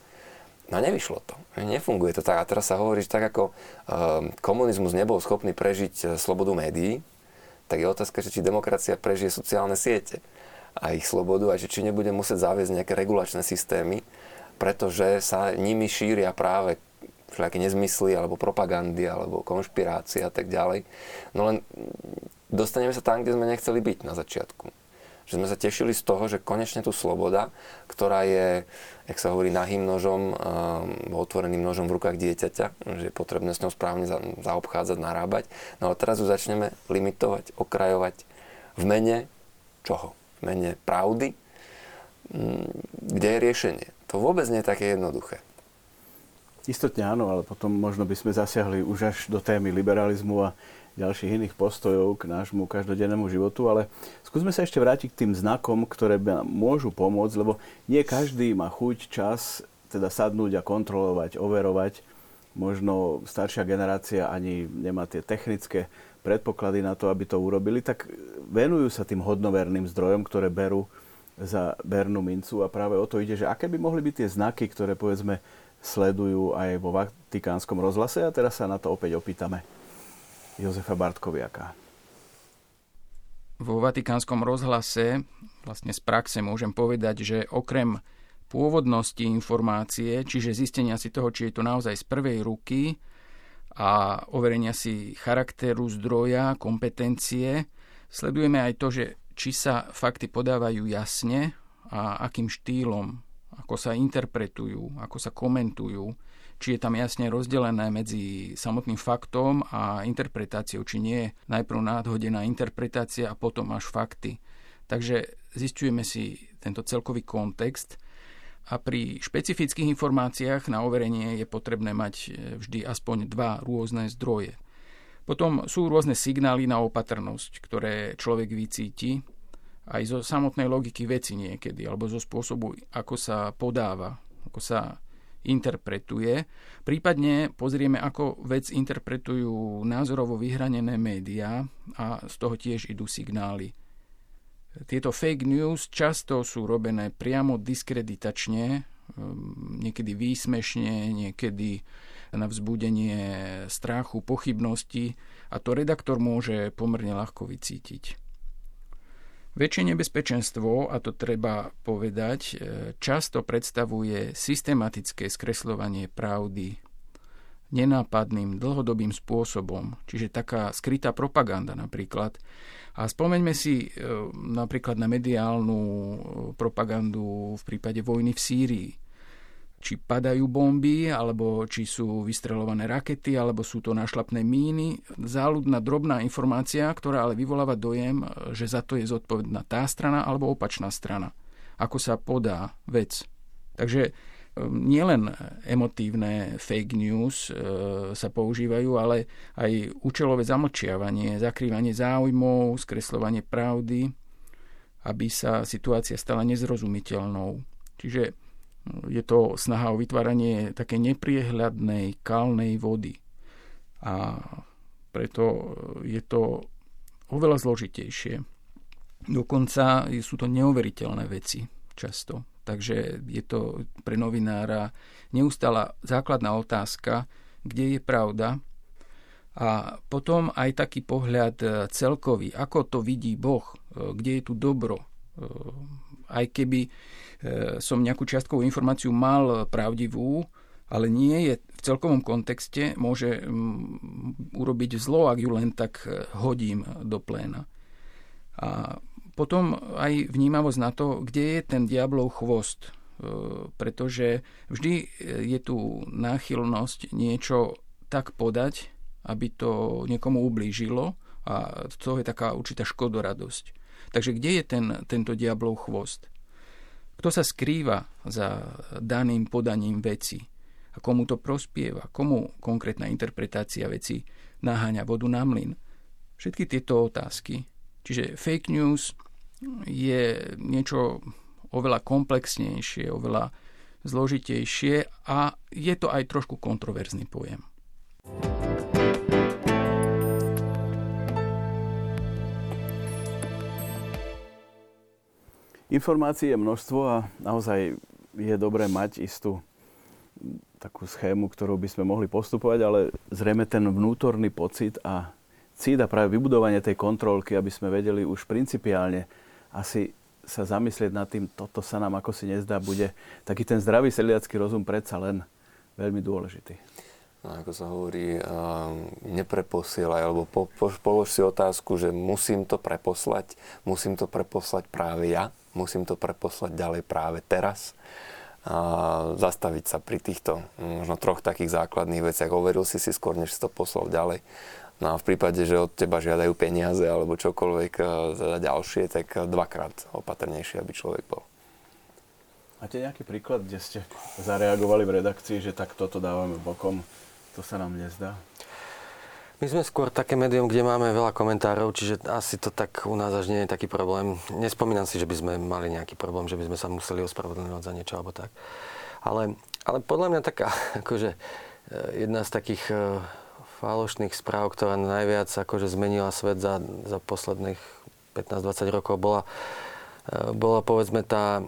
No nevyšlo to. Nefunguje to tak. A teraz sa hovorí, že tak ako um, komunizmus nebol schopný prežiť uh, slobodu médií, tak je otázka, že či demokracia prežije sociálne siete a ich slobodu a že či nebude musieť zaviesť nejaké regulačné systémy, pretože sa nimi šíria práve všelijaké nezmysly alebo propagandy alebo konšpirácie a tak ďalej. No len dostaneme sa tam, kde sme nechceli byť na začiatku že sme sa tešili z toho, že konečne tu sloboda, ktorá je, jak sa hovorí, nahým nožom, um, otvoreným nožom v rukách dieťaťa, že je potrebné s ňou správne za, zaobchádzať, narábať. No ale teraz ju začneme limitovať, okrajovať v mene čoho? V mene pravdy? Mm, kde je riešenie? To vôbec nie je také jednoduché. Istotne áno, ale potom možno by sme zasiahli už až do témy liberalizmu a ďalších iných postojov k nášmu každodennému životu, ale skúsme sa ešte vrátiť k tým znakom, ktoré môžu pomôcť, lebo nie každý má chuť, čas teda sadnúť a kontrolovať, overovať. Možno staršia generácia ani nemá tie technické predpoklady na to, aby to urobili, tak venujú sa tým hodnoverným zdrojom, ktoré berú za bernú mincu a práve o to ide, že aké by mohli byť tie znaky, ktoré povedzme sledujú aj vo Vatikánskom rozhlase a teraz sa na to opäť opýtame. Jozefa Bartkoviaka. Vo Vatikánskom rozhlase vlastne z praxe môžem povedať, že okrem pôvodnosti informácie, čiže zistenia si toho, či je to naozaj z prvej ruky a overenia si charakteru zdroja, kompetencie, Sledujeme aj to, že či sa fakty podávajú jasne a akým štýlom, ako sa interpretujú, ako sa komentujú, či je tam jasne rozdelené medzi samotným faktom a interpretáciou, či nie je najprv nadhodená interpretácia a potom až fakty. Takže zistujeme si tento celkový kontext a pri špecifických informáciách na overenie je potrebné mať e, vždy aspoň dva rôzne zdroje. Potom sú rôzne signály na opatrnosť, ktoré človek vycíti aj zo samotnej logiky veci niekedy, alebo zo spôsobu, ako sa podáva, ako sa interpretuje. Prípadne pozrieme, ako vec interpretujú názorovo vyhranené médiá a z toho tiež idú signály. Tieto fake news často sú robené priamo diskreditačne, um, niekedy výsmešne, niekedy na vzbudenie strachu, pochybnosti a to redaktor môže pomerne ľahko vycítiť. Väčšie nebezpečenstvo, a to treba povedať, e, často predstavuje systematické skresľovanie pravdy nenápadným, dlhodobým spôsobom, čiže taká skrytá propaganda napríklad, a spomeňme si e, napríklad na mediálnu e, propagandu v prípade vojny v Sýrii. Či padajú bomby, alebo či sú vystrelované rakety, alebo sú to našlapné míny. Záľudná drobná informácia, ktorá ale vyvoláva dojem, že za to je zodpovedná tá strana alebo opačná strana. Ako sa podá vec. Takže Ehm, nielen emotívne fake news e, sa používajú, ale aj účelové zamlčiavanie, zakrývanie záujmov, skreslovanie pravdy, aby sa situácia stala nezrozumiteľnou. Čiže je to snaha o vytváranie také nepriehľadnej, kalnej vody. A preto je to oveľa zložitejšie. Dokonca sú to neuveriteľné veci často. Takže je to pre novinára neustála základná otázka, kde je pravda. A potom aj taký pohľad e, celkový, ako to vidí Boh, e, kde je tu dobro. E, aj keby som nejakú čiastkovú informáciu mal pravdivú, ale nie je v celkovom kontexte, môže urobiť zlo, ak ju len tak hodím do pléna. A potom aj vnímavosť na to, kde je ten diablov chvost, e, pretože vždy je tu náchylnosť niečo tak podať, aby to niekomu ublížilo a to je taká určitá škodoradosť. Takže kde je ten, tento diablov chvost? Kto sa skrýva za daným podaním veci? A komu to prospieva? Komu konkrétna interpretácia veci naháňa vodu na mlyn? Všetky tieto otázky Čiže fake news je niečo oveľa komplexnejšie, oveľa zložitejšie a je to aj trošku kontroverzný pojem. Informácií je množstvo a naozaj je dobré mať istú takú schému, ktorú by sme mohli postupovať, ale zrejme ten vnútorný pocit a cít a práve vybudovanie tej kontrolky, aby sme vedeli už principiálne asi sa zamyslieť nad tým, toto sa nám ako si nezdá, bude taký ten zdravý seliacký rozum predsa len veľmi dôležitý. No, ako sa hovorí, nepreposielaj, alebo po, po, polož si otázku, že musím to preposlať, musím to preposlať práve ja, musím to preposlať ďalej práve teraz a zastaviť sa pri týchto možno troch takých základných veciach. Overil si si skôr, než si to poslal ďalej. No a v prípade, že od teba žiadajú peniaze alebo čokoľvek e, za ďalšie, tak dvakrát opatrnejšie, aby človek bol. Máte nejaký príklad, kde ste zareagovali v redakcii, že tak toto dávame bokom, to sa nám nezdá? My sme skôr také médium, kde máme veľa komentárov, čiže asi to tak u nás až nie je taký problém. Nespomínam si, že by sme mali nejaký problém, že by sme sa museli ospravedlňovať za niečo alebo tak. Ale, ale podľa mňa taká, akože e, jedna z takých e, falošných správ, ktorá najviac akože zmenila svet za, za posledných 15-20 rokov, bola, bola povedzme tá e,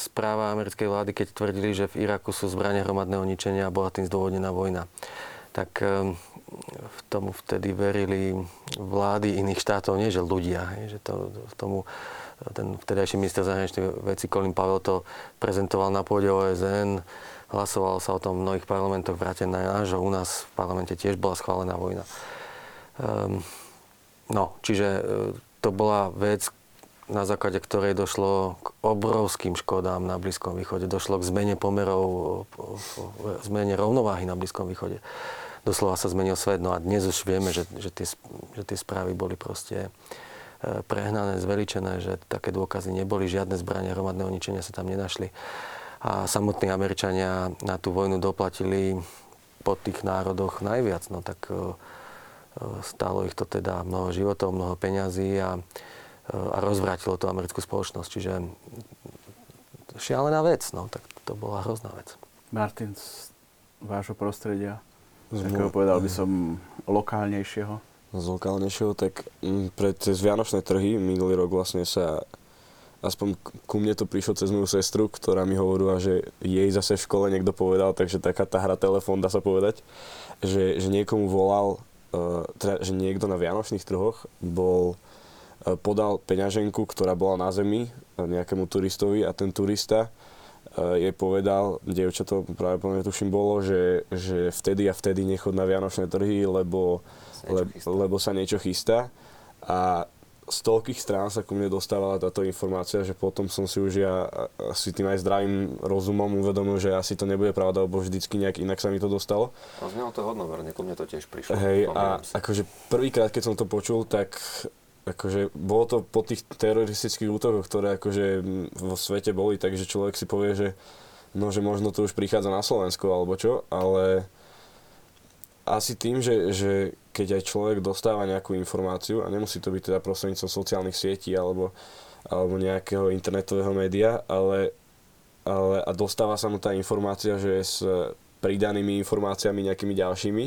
správa americkej vlády, keď tvrdili, že v Iraku sú zbrania hromadného ničenia a bola tým zdôvodnená vojna. Tak e, v tomu vtedy verili vlády iných štátov, nie že ľudia, že to, tomu ten vtedajší minister zahraničných vecí Colin Pavel to prezentoval na pôde OSN, Hlasovalo sa o tom v mnohých parlamentoch, vrátené nášho. U nás v parlamente tiež bola schválená vojna. Um, no, čiže to bola vec, na základe ktorej došlo k obrovským škodám na Blízkom východe. Došlo k zmene pomerov, zmene rovnováhy na Blízkom východe. Doslova sa zmenil svet. No a dnes už vieme, že, že, tie, že tie správy boli proste e, prehnané, zveličené, že také dôkazy neboli, žiadne zbranie hromadného ničenia sa tam nenašli. A samotní Američania na tú vojnu doplatili po tých národoch najviac. No tak e, e, stálo ich to teda mnoho životov, mnoho peňazí a, a rozvrátilo to americkú spoločnosť. Čiže šialená vec, no tak to bola hrozná vec. Martin, z vášho prostredia, z takého povedal by som lokálnejšieho? Z lokálnejšieho, tak mm, pred cez Vianočné trhy minulý rok vlastne sa aspoň ku mne to prišlo cez moju sestru, ktorá mi hovorila, že jej zase v škole niekto povedal, takže taká tá hra telefón, dá sa povedať, že, že niekomu volal, uh, teda, že niekto na Vianočných trhoch bol, uh, podal peňaženku, ktorá bola na zemi uh, nejakému turistovi a ten turista uh, jej povedal, dievča to práve po mne tuším bolo, že, že vtedy a vtedy nechod na Vianočné trhy, lebo, le, lebo sa niečo chystá. A z toľkých strán sa ku mne dostávala táto informácia, že potom som si už ja asi tým aj zdravým rozumom uvedomil, že asi to nebude pravda, lebo vždycky nejak inak sa mi to dostalo. A znelo to hodnoverne, ku mne to tiež prišlo. Hej, a akože prvýkrát, keď som to počul, tak akože bolo to po tých teroristických útokoch, ktoré akože vo svete boli, takže človek si povie, že no, že možno to už prichádza na Slovensko alebo čo, ale asi tým, že, že keď aj človek dostáva nejakú informáciu, a nemusí to byť teda prostredníctvom sociálnych sietí alebo, alebo nejakého internetového média, ale, ale a dostáva sa mu tá informácia, že je s pridanými informáciami nejakými ďalšími,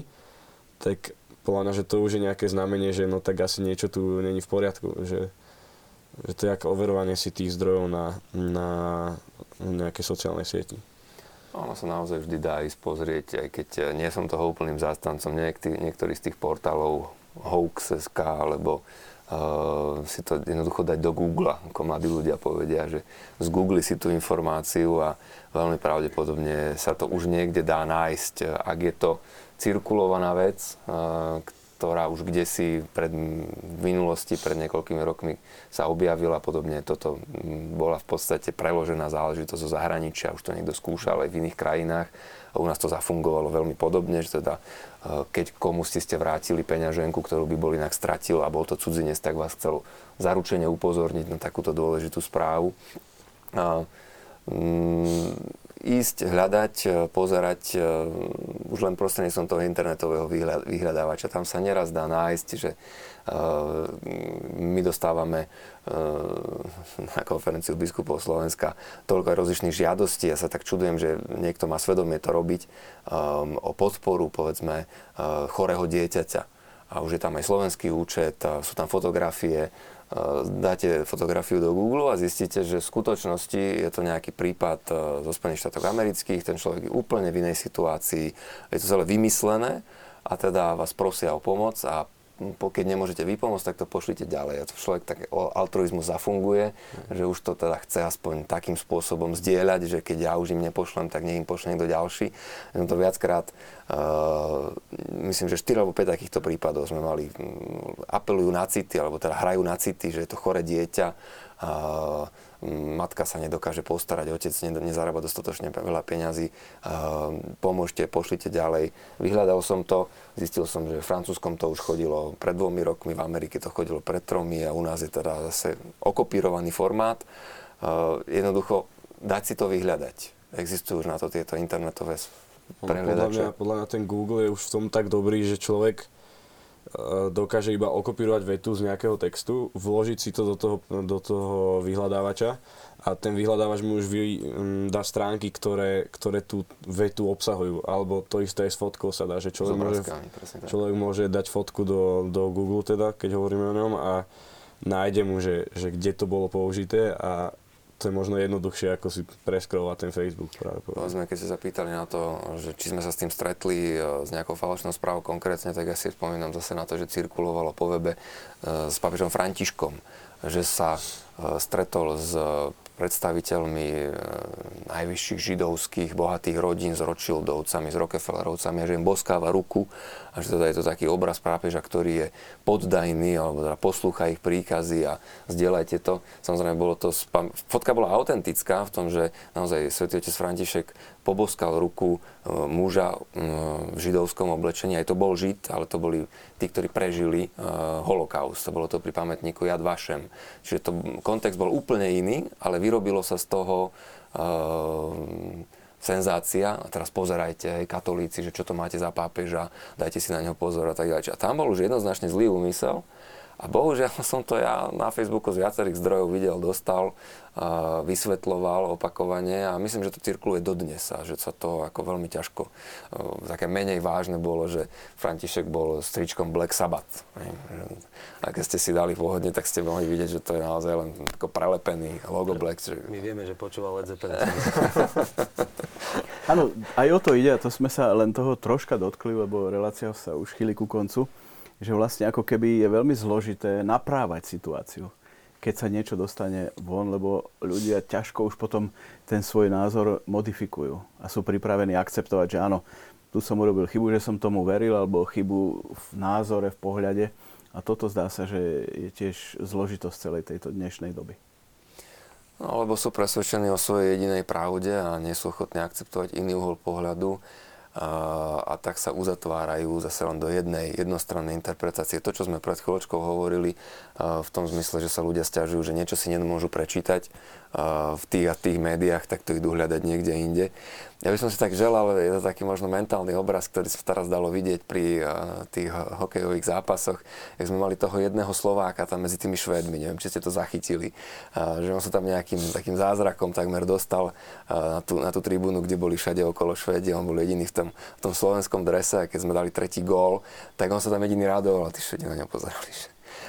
tak podľa mňa, že to už je nejaké znamenie, že no tak asi niečo tu není v poriadku, že, že to je ako overovanie si tých zdrojov na, na nejaké sociálnej sieti. Ono sa naozaj vždy dá ísť pozrieť, aj keď eh, nie som toho úplným zástancom niektorý, niektorý z tých portálov hoax.sk alebo uh, si to jednoducho dať do Google, ako mladí ľudia povedia, že z Google si tú informáciu a veľmi pravdepodobne sa to už niekde dá nájsť. Ak je to cirkulovaná vec, uh, ktorá už kde si pred v minulosti, pred niekoľkými rokmi sa objavila. Podobne toto bola v podstate preložená záležitosť zo zahraničia, už to niekto skúšal aj v iných krajinách. U nás to zafungovalo veľmi podobne, že teda e, keď komu ste ste vrátili peňaženku, ktorú by bol inak stratil a bol to cudzinec, tak vás chcel zaručene upozorniť na takúto dôležitú správu. A, mm, ísť, hľadať, e, pozerať e, už len prostredníctvom toho internetového vyhľadávača. Tam sa neraz dá nájsť, že e, my dostávame na konferenciu biskupov Slovenska toľko rozličných žiadostí. Ja sa tak čudujem, že niekto má svedomie to robiť o podporu, povedzme, chorého dieťaťa. A už je tam aj slovenský účet, sú tam fotografie, dáte fotografiu do Google a zistíte, že v skutočnosti je to nejaký prípad e, zo Spojených štátov amerických, ten človek je úplne v inej situácii, je to celé vymyslené a teda vás prosia o pomoc a keď nemôžete vypomôcť, tak to pošlite ďalej. A človek tak altruizmus zafunguje, že už to teda chce aspoň takým spôsobom zdieľať, že keď ja už im nepošlem, tak nech im pošle niekto ďalší. Ja to viackrát, uh, myslím, že 4 alebo 5 takýchto prípadov sme mali, apelujú na city, alebo teda hrajú na city, že je to chore dieťa, uh, matka sa nedokáže postarať, otec nezarába dostatočne veľa peňazí, pomôžte, pošlite ďalej. Vyhľadal som to, zistil som, že v francúzskom to už chodilo pred dvomi rokmi, v Amerike to chodilo pred tromi a u nás je teda zase okopírovaný formát. Jednoducho dať si to vyhľadať. Existujú už na to tieto internetové prehľadače. Podľa mňa, podľa mňa ten Google je už v tom tak dobrý, že človek dokáže iba okopírovať vetu z nejakého textu, vložiť si to do toho, do toho vyhľadávača a ten vyhľadávač mu už vy, dá stránky, ktoré, ktoré tú vetu obsahujú. Alebo to isté aj s fotkou sa dá, že človek, môže, človek môže dať fotku do, do Google, teda, keď hovoríme o ňom a nájde mu, že, že kde to bolo použité a to je možno jednoduchšie, ako si preskrovať ten Facebook práve. Povedzme, keď ste sa pýtali na to, že či sme sa s tým stretli e, s nejakou falošnou správou konkrétne, tak ja si spomínam zase na to, že cirkulovalo po webe e, s papežom Františkom, že sa e, stretol s predstaviteľmi e, najvyšších židovských bohatých rodín s Rothschildovcami, s Rockefellerovcami že im boskáva ruku a že teda je to taký obraz pápeža, ktorý je poddajný alebo teda poslúcha ich príkazy a zdieľajte to. Samozrejme, bolo to, fotka bola autentická v tom, že naozaj svätý otec František poboskal ruku e, muža e, v židovskom oblečení. Aj to bol žid, ale to boli tí, ktorí prežili holokaust. To bolo to pri pamätníku Jad Vašem. Čiže to, kontext bol úplne iný, ale vyrobilo sa z toho senzácia. A teraz pozerajte, aj katolíci, že čo to máte za pápeža, dajte si na neho pozor a tak ďalej. A tam bol už jednoznačne zlý úmysel. A bohužiaľ som to ja na Facebooku z viacerých zdrojov videl, dostal, vysvetloval opakovane a myslím, že to cirkuluje dodnes a že sa to ako veľmi ťažko, také menej vážne bolo, že František bol stričkom Black Sabbath. A keď ste si dali pohodne, tak ste mohli vidieť, že to je naozaj len ako prelepený logo Black. My vieme, že počúval Led Zeppelin. Áno, aj o to ide a to sme sa len toho troška dotkli, lebo relácia sa už chýli ku koncu že vlastne ako keby je veľmi zložité naprávať situáciu, keď sa niečo dostane von, lebo ľudia ťažko už potom ten svoj názor modifikujú a sú pripravení akceptovať, že áno, tu som urobil chybu, že som tomu veril, alebo chybu v názore, v pohľade. A toto zdá sa, že je tiež zložitosť celej tejto dnešnej doby. No, lebo sú presvedčení o svojej jedinej pravde a nie sú ochotní akceptovať iný uhol pohľadu a tak sa uzatvárajú zase len do jednej jednostrannej interpretácie. To, čo sme pred chvíľočkou hovorili, v tom zmysle, že sa ľudia stiažujú, že niečo si nemôžu prečítať v tých a tých médiách, tak to idú hľadať niekde inde. Ja by som si tak želal, je to taký možno mentálny obraz, ktorý sa teraz dalo vidieť pri tých hokejových zápasoch, jak sme mali toho jedného Slováka tam medzi tými Švédmi, neviem, či ste to zachytili, že on sa tam nejakým takým zázrakom takmer dostal na tú, na tú tribúnu, kde boli všade okolo Švédi, on bol jediný v tom, v tom slovenskom drese keď sme dali tretí gól, tak on sa tam jediný radoval a tí Švedi na ňo pozerali.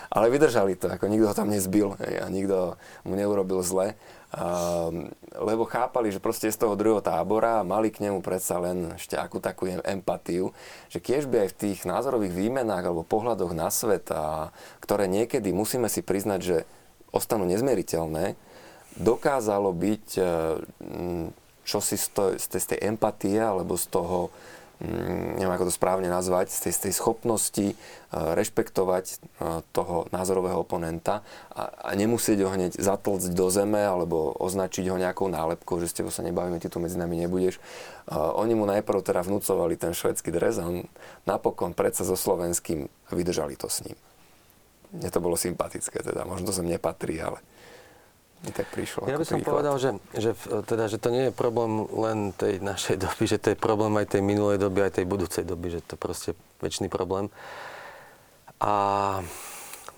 Ale vydržali to, ako nikto ho tam nezbil a nikto mu neurobil zle lebo chápali, že proste z toho druhého tábora mali k nemu predsa len ešte akú takú empatiu, že keď by aj v tých názorových výmenách alebo pohľadoch na svet, a, ktoré niekedy musíme si priznať, že ostanú nezmieriteľné, dokázalo byť čosi z, to, z tej empatie alebo z toho neviem ako to správne nazvať, z tej, z tej schopnosti uh, rešpektovať uh, toho názorového oponenta a, a nemusieť ho hneď zatlcť do zeme alebo označiť ho nejakou nálepkou, že s tebou sa nebavíme, ty tu medzi nami nebudeš. Uh, oni mu najprv teda vnúcovali ten švedský dres a on napokon predsa so slovenským vydržali to s ním. Mne to bolo sympatické, teda možno to sem nepatrí, ale tak prišlo. Ja by som príklad. povedal, že, že, teda, že to nie je problém len tej našej doby, že to je problém aj tej minulej doby, aj tej budúcej doby, že to je proste väčší problém. A,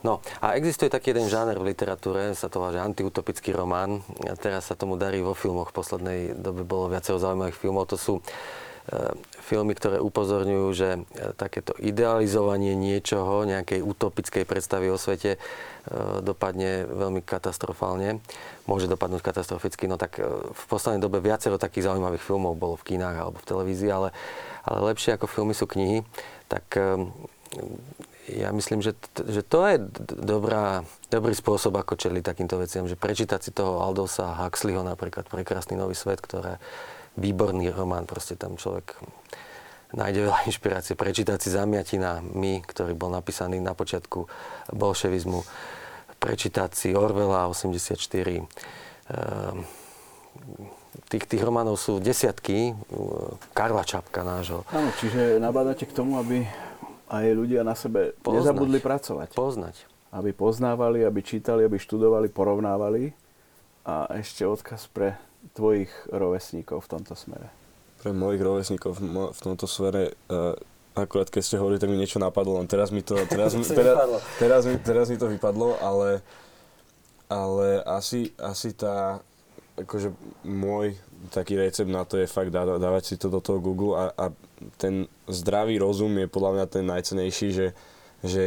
no, a existuje taký jeden žáner v literatúre, sa to volá, že antiutopický román. A teraz sa tomu darí vo filmoch. V poslednej dobe bolo viacero zaujímavých filmov. To sú filmy, ktoré upozorňujú, že e, takéto idealizovanie niečoho, nejakej utopickej predstavy o svete e, dopadne veľmi katastrofálne. Môže dopadnúť katastroficky. No tak v poslednej dobe viacero takých zaujímavých filmov bolo v kinách alebo v televízii, ale, ale lepšie ako filmy sú knihy. Tak ja myslím, že, že to je dobrá, dobrý spôsob, ako čeliť takýmto veciam. Že prečítať si toho Aldosa Huxleyho napríklad, Prekrásny nový svet, ktoré výborný román, proste tam človek nájde veľa inšpirácie. Prečítať si Zamiatina My, ktorý bol napísaný na počiatku bolševizmu, prečítať si Orwella 84. Ehm, tých, tých románov sú desiatky. Karla Čapka nášho. Áno, čiže nabádate k tomu, aby aj ľudia na sebe poznať, nezabudli pracovať. Poznať. Aby poznávali, aby čítali, aby študovali, porovnávali. A ešte odkaz pre tvojich rovesníkov v tomto smere? Pre mojich rovesníkov v tomto smere uh, akurát keď ste hovorili, tak mi niečo napadlo, len teraz mi to, teraz, mi, teraz, teraz, mi, teraz mi to vypadlo, ale, ale asi, asi tá, akože môj taký recept na to je fakt dá, dávať si to do toho Google a, a ten zdravý rozum je podľa mňa ten najcenejší, že, že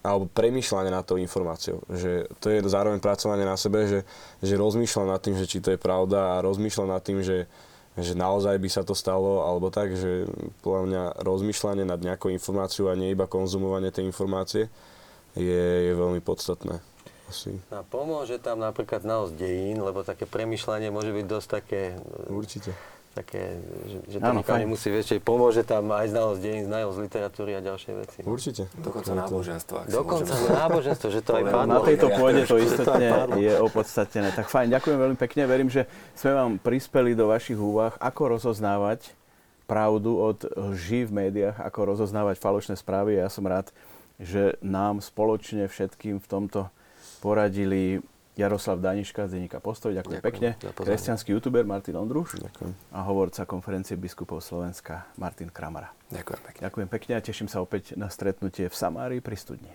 alebo premýšľanie nad tou informáciou. Že to je zároveň pracovanie na sebe, že, že rozmýšľam nad tým, že či to je pravda a rozmýšľam nad tým, že, že naozaj by sa to stalo, alebo tak, že podľa mňa rozmýšľanie nad nejakou informáciou a nie iba konzumovanie tej informácie je, je veľmi podstatné. Asi. A pomôže tam napríklad znalosť dejín, lebo také premyšľanie môže byť dosť také... Určite. Také, že, že to nikam nemusí že pomôže tam aj znalosť dejín, znalosť literatúry a ďalšie veci. Určite. Dokonca náboženstvo. Dokonca náboženstvo, že to aj padlo. Na tejto pôde to istotne je opodstatnené. Tak fajn, ďakujem veľmi pekne. Verím, že sme vám prispeli do vašich úvah, ako rozoznávať pravdu od lží v médiách, ako rozoznávať falošné správy. Ja som rád, že nám spoločne všetkým v tomto poradili Jaroslav Daniška z denníka Postoj. Ďakujem, Ďakujem pekne. Kresťanský youtuber Martin Ondruš Ďakujem. a hovorca konferencie biskupov Slovenska Martin Kramara. Ďakujem pekne. Ďakujem pekne a teším sa opäť na stretnutie v Samárii pri studni.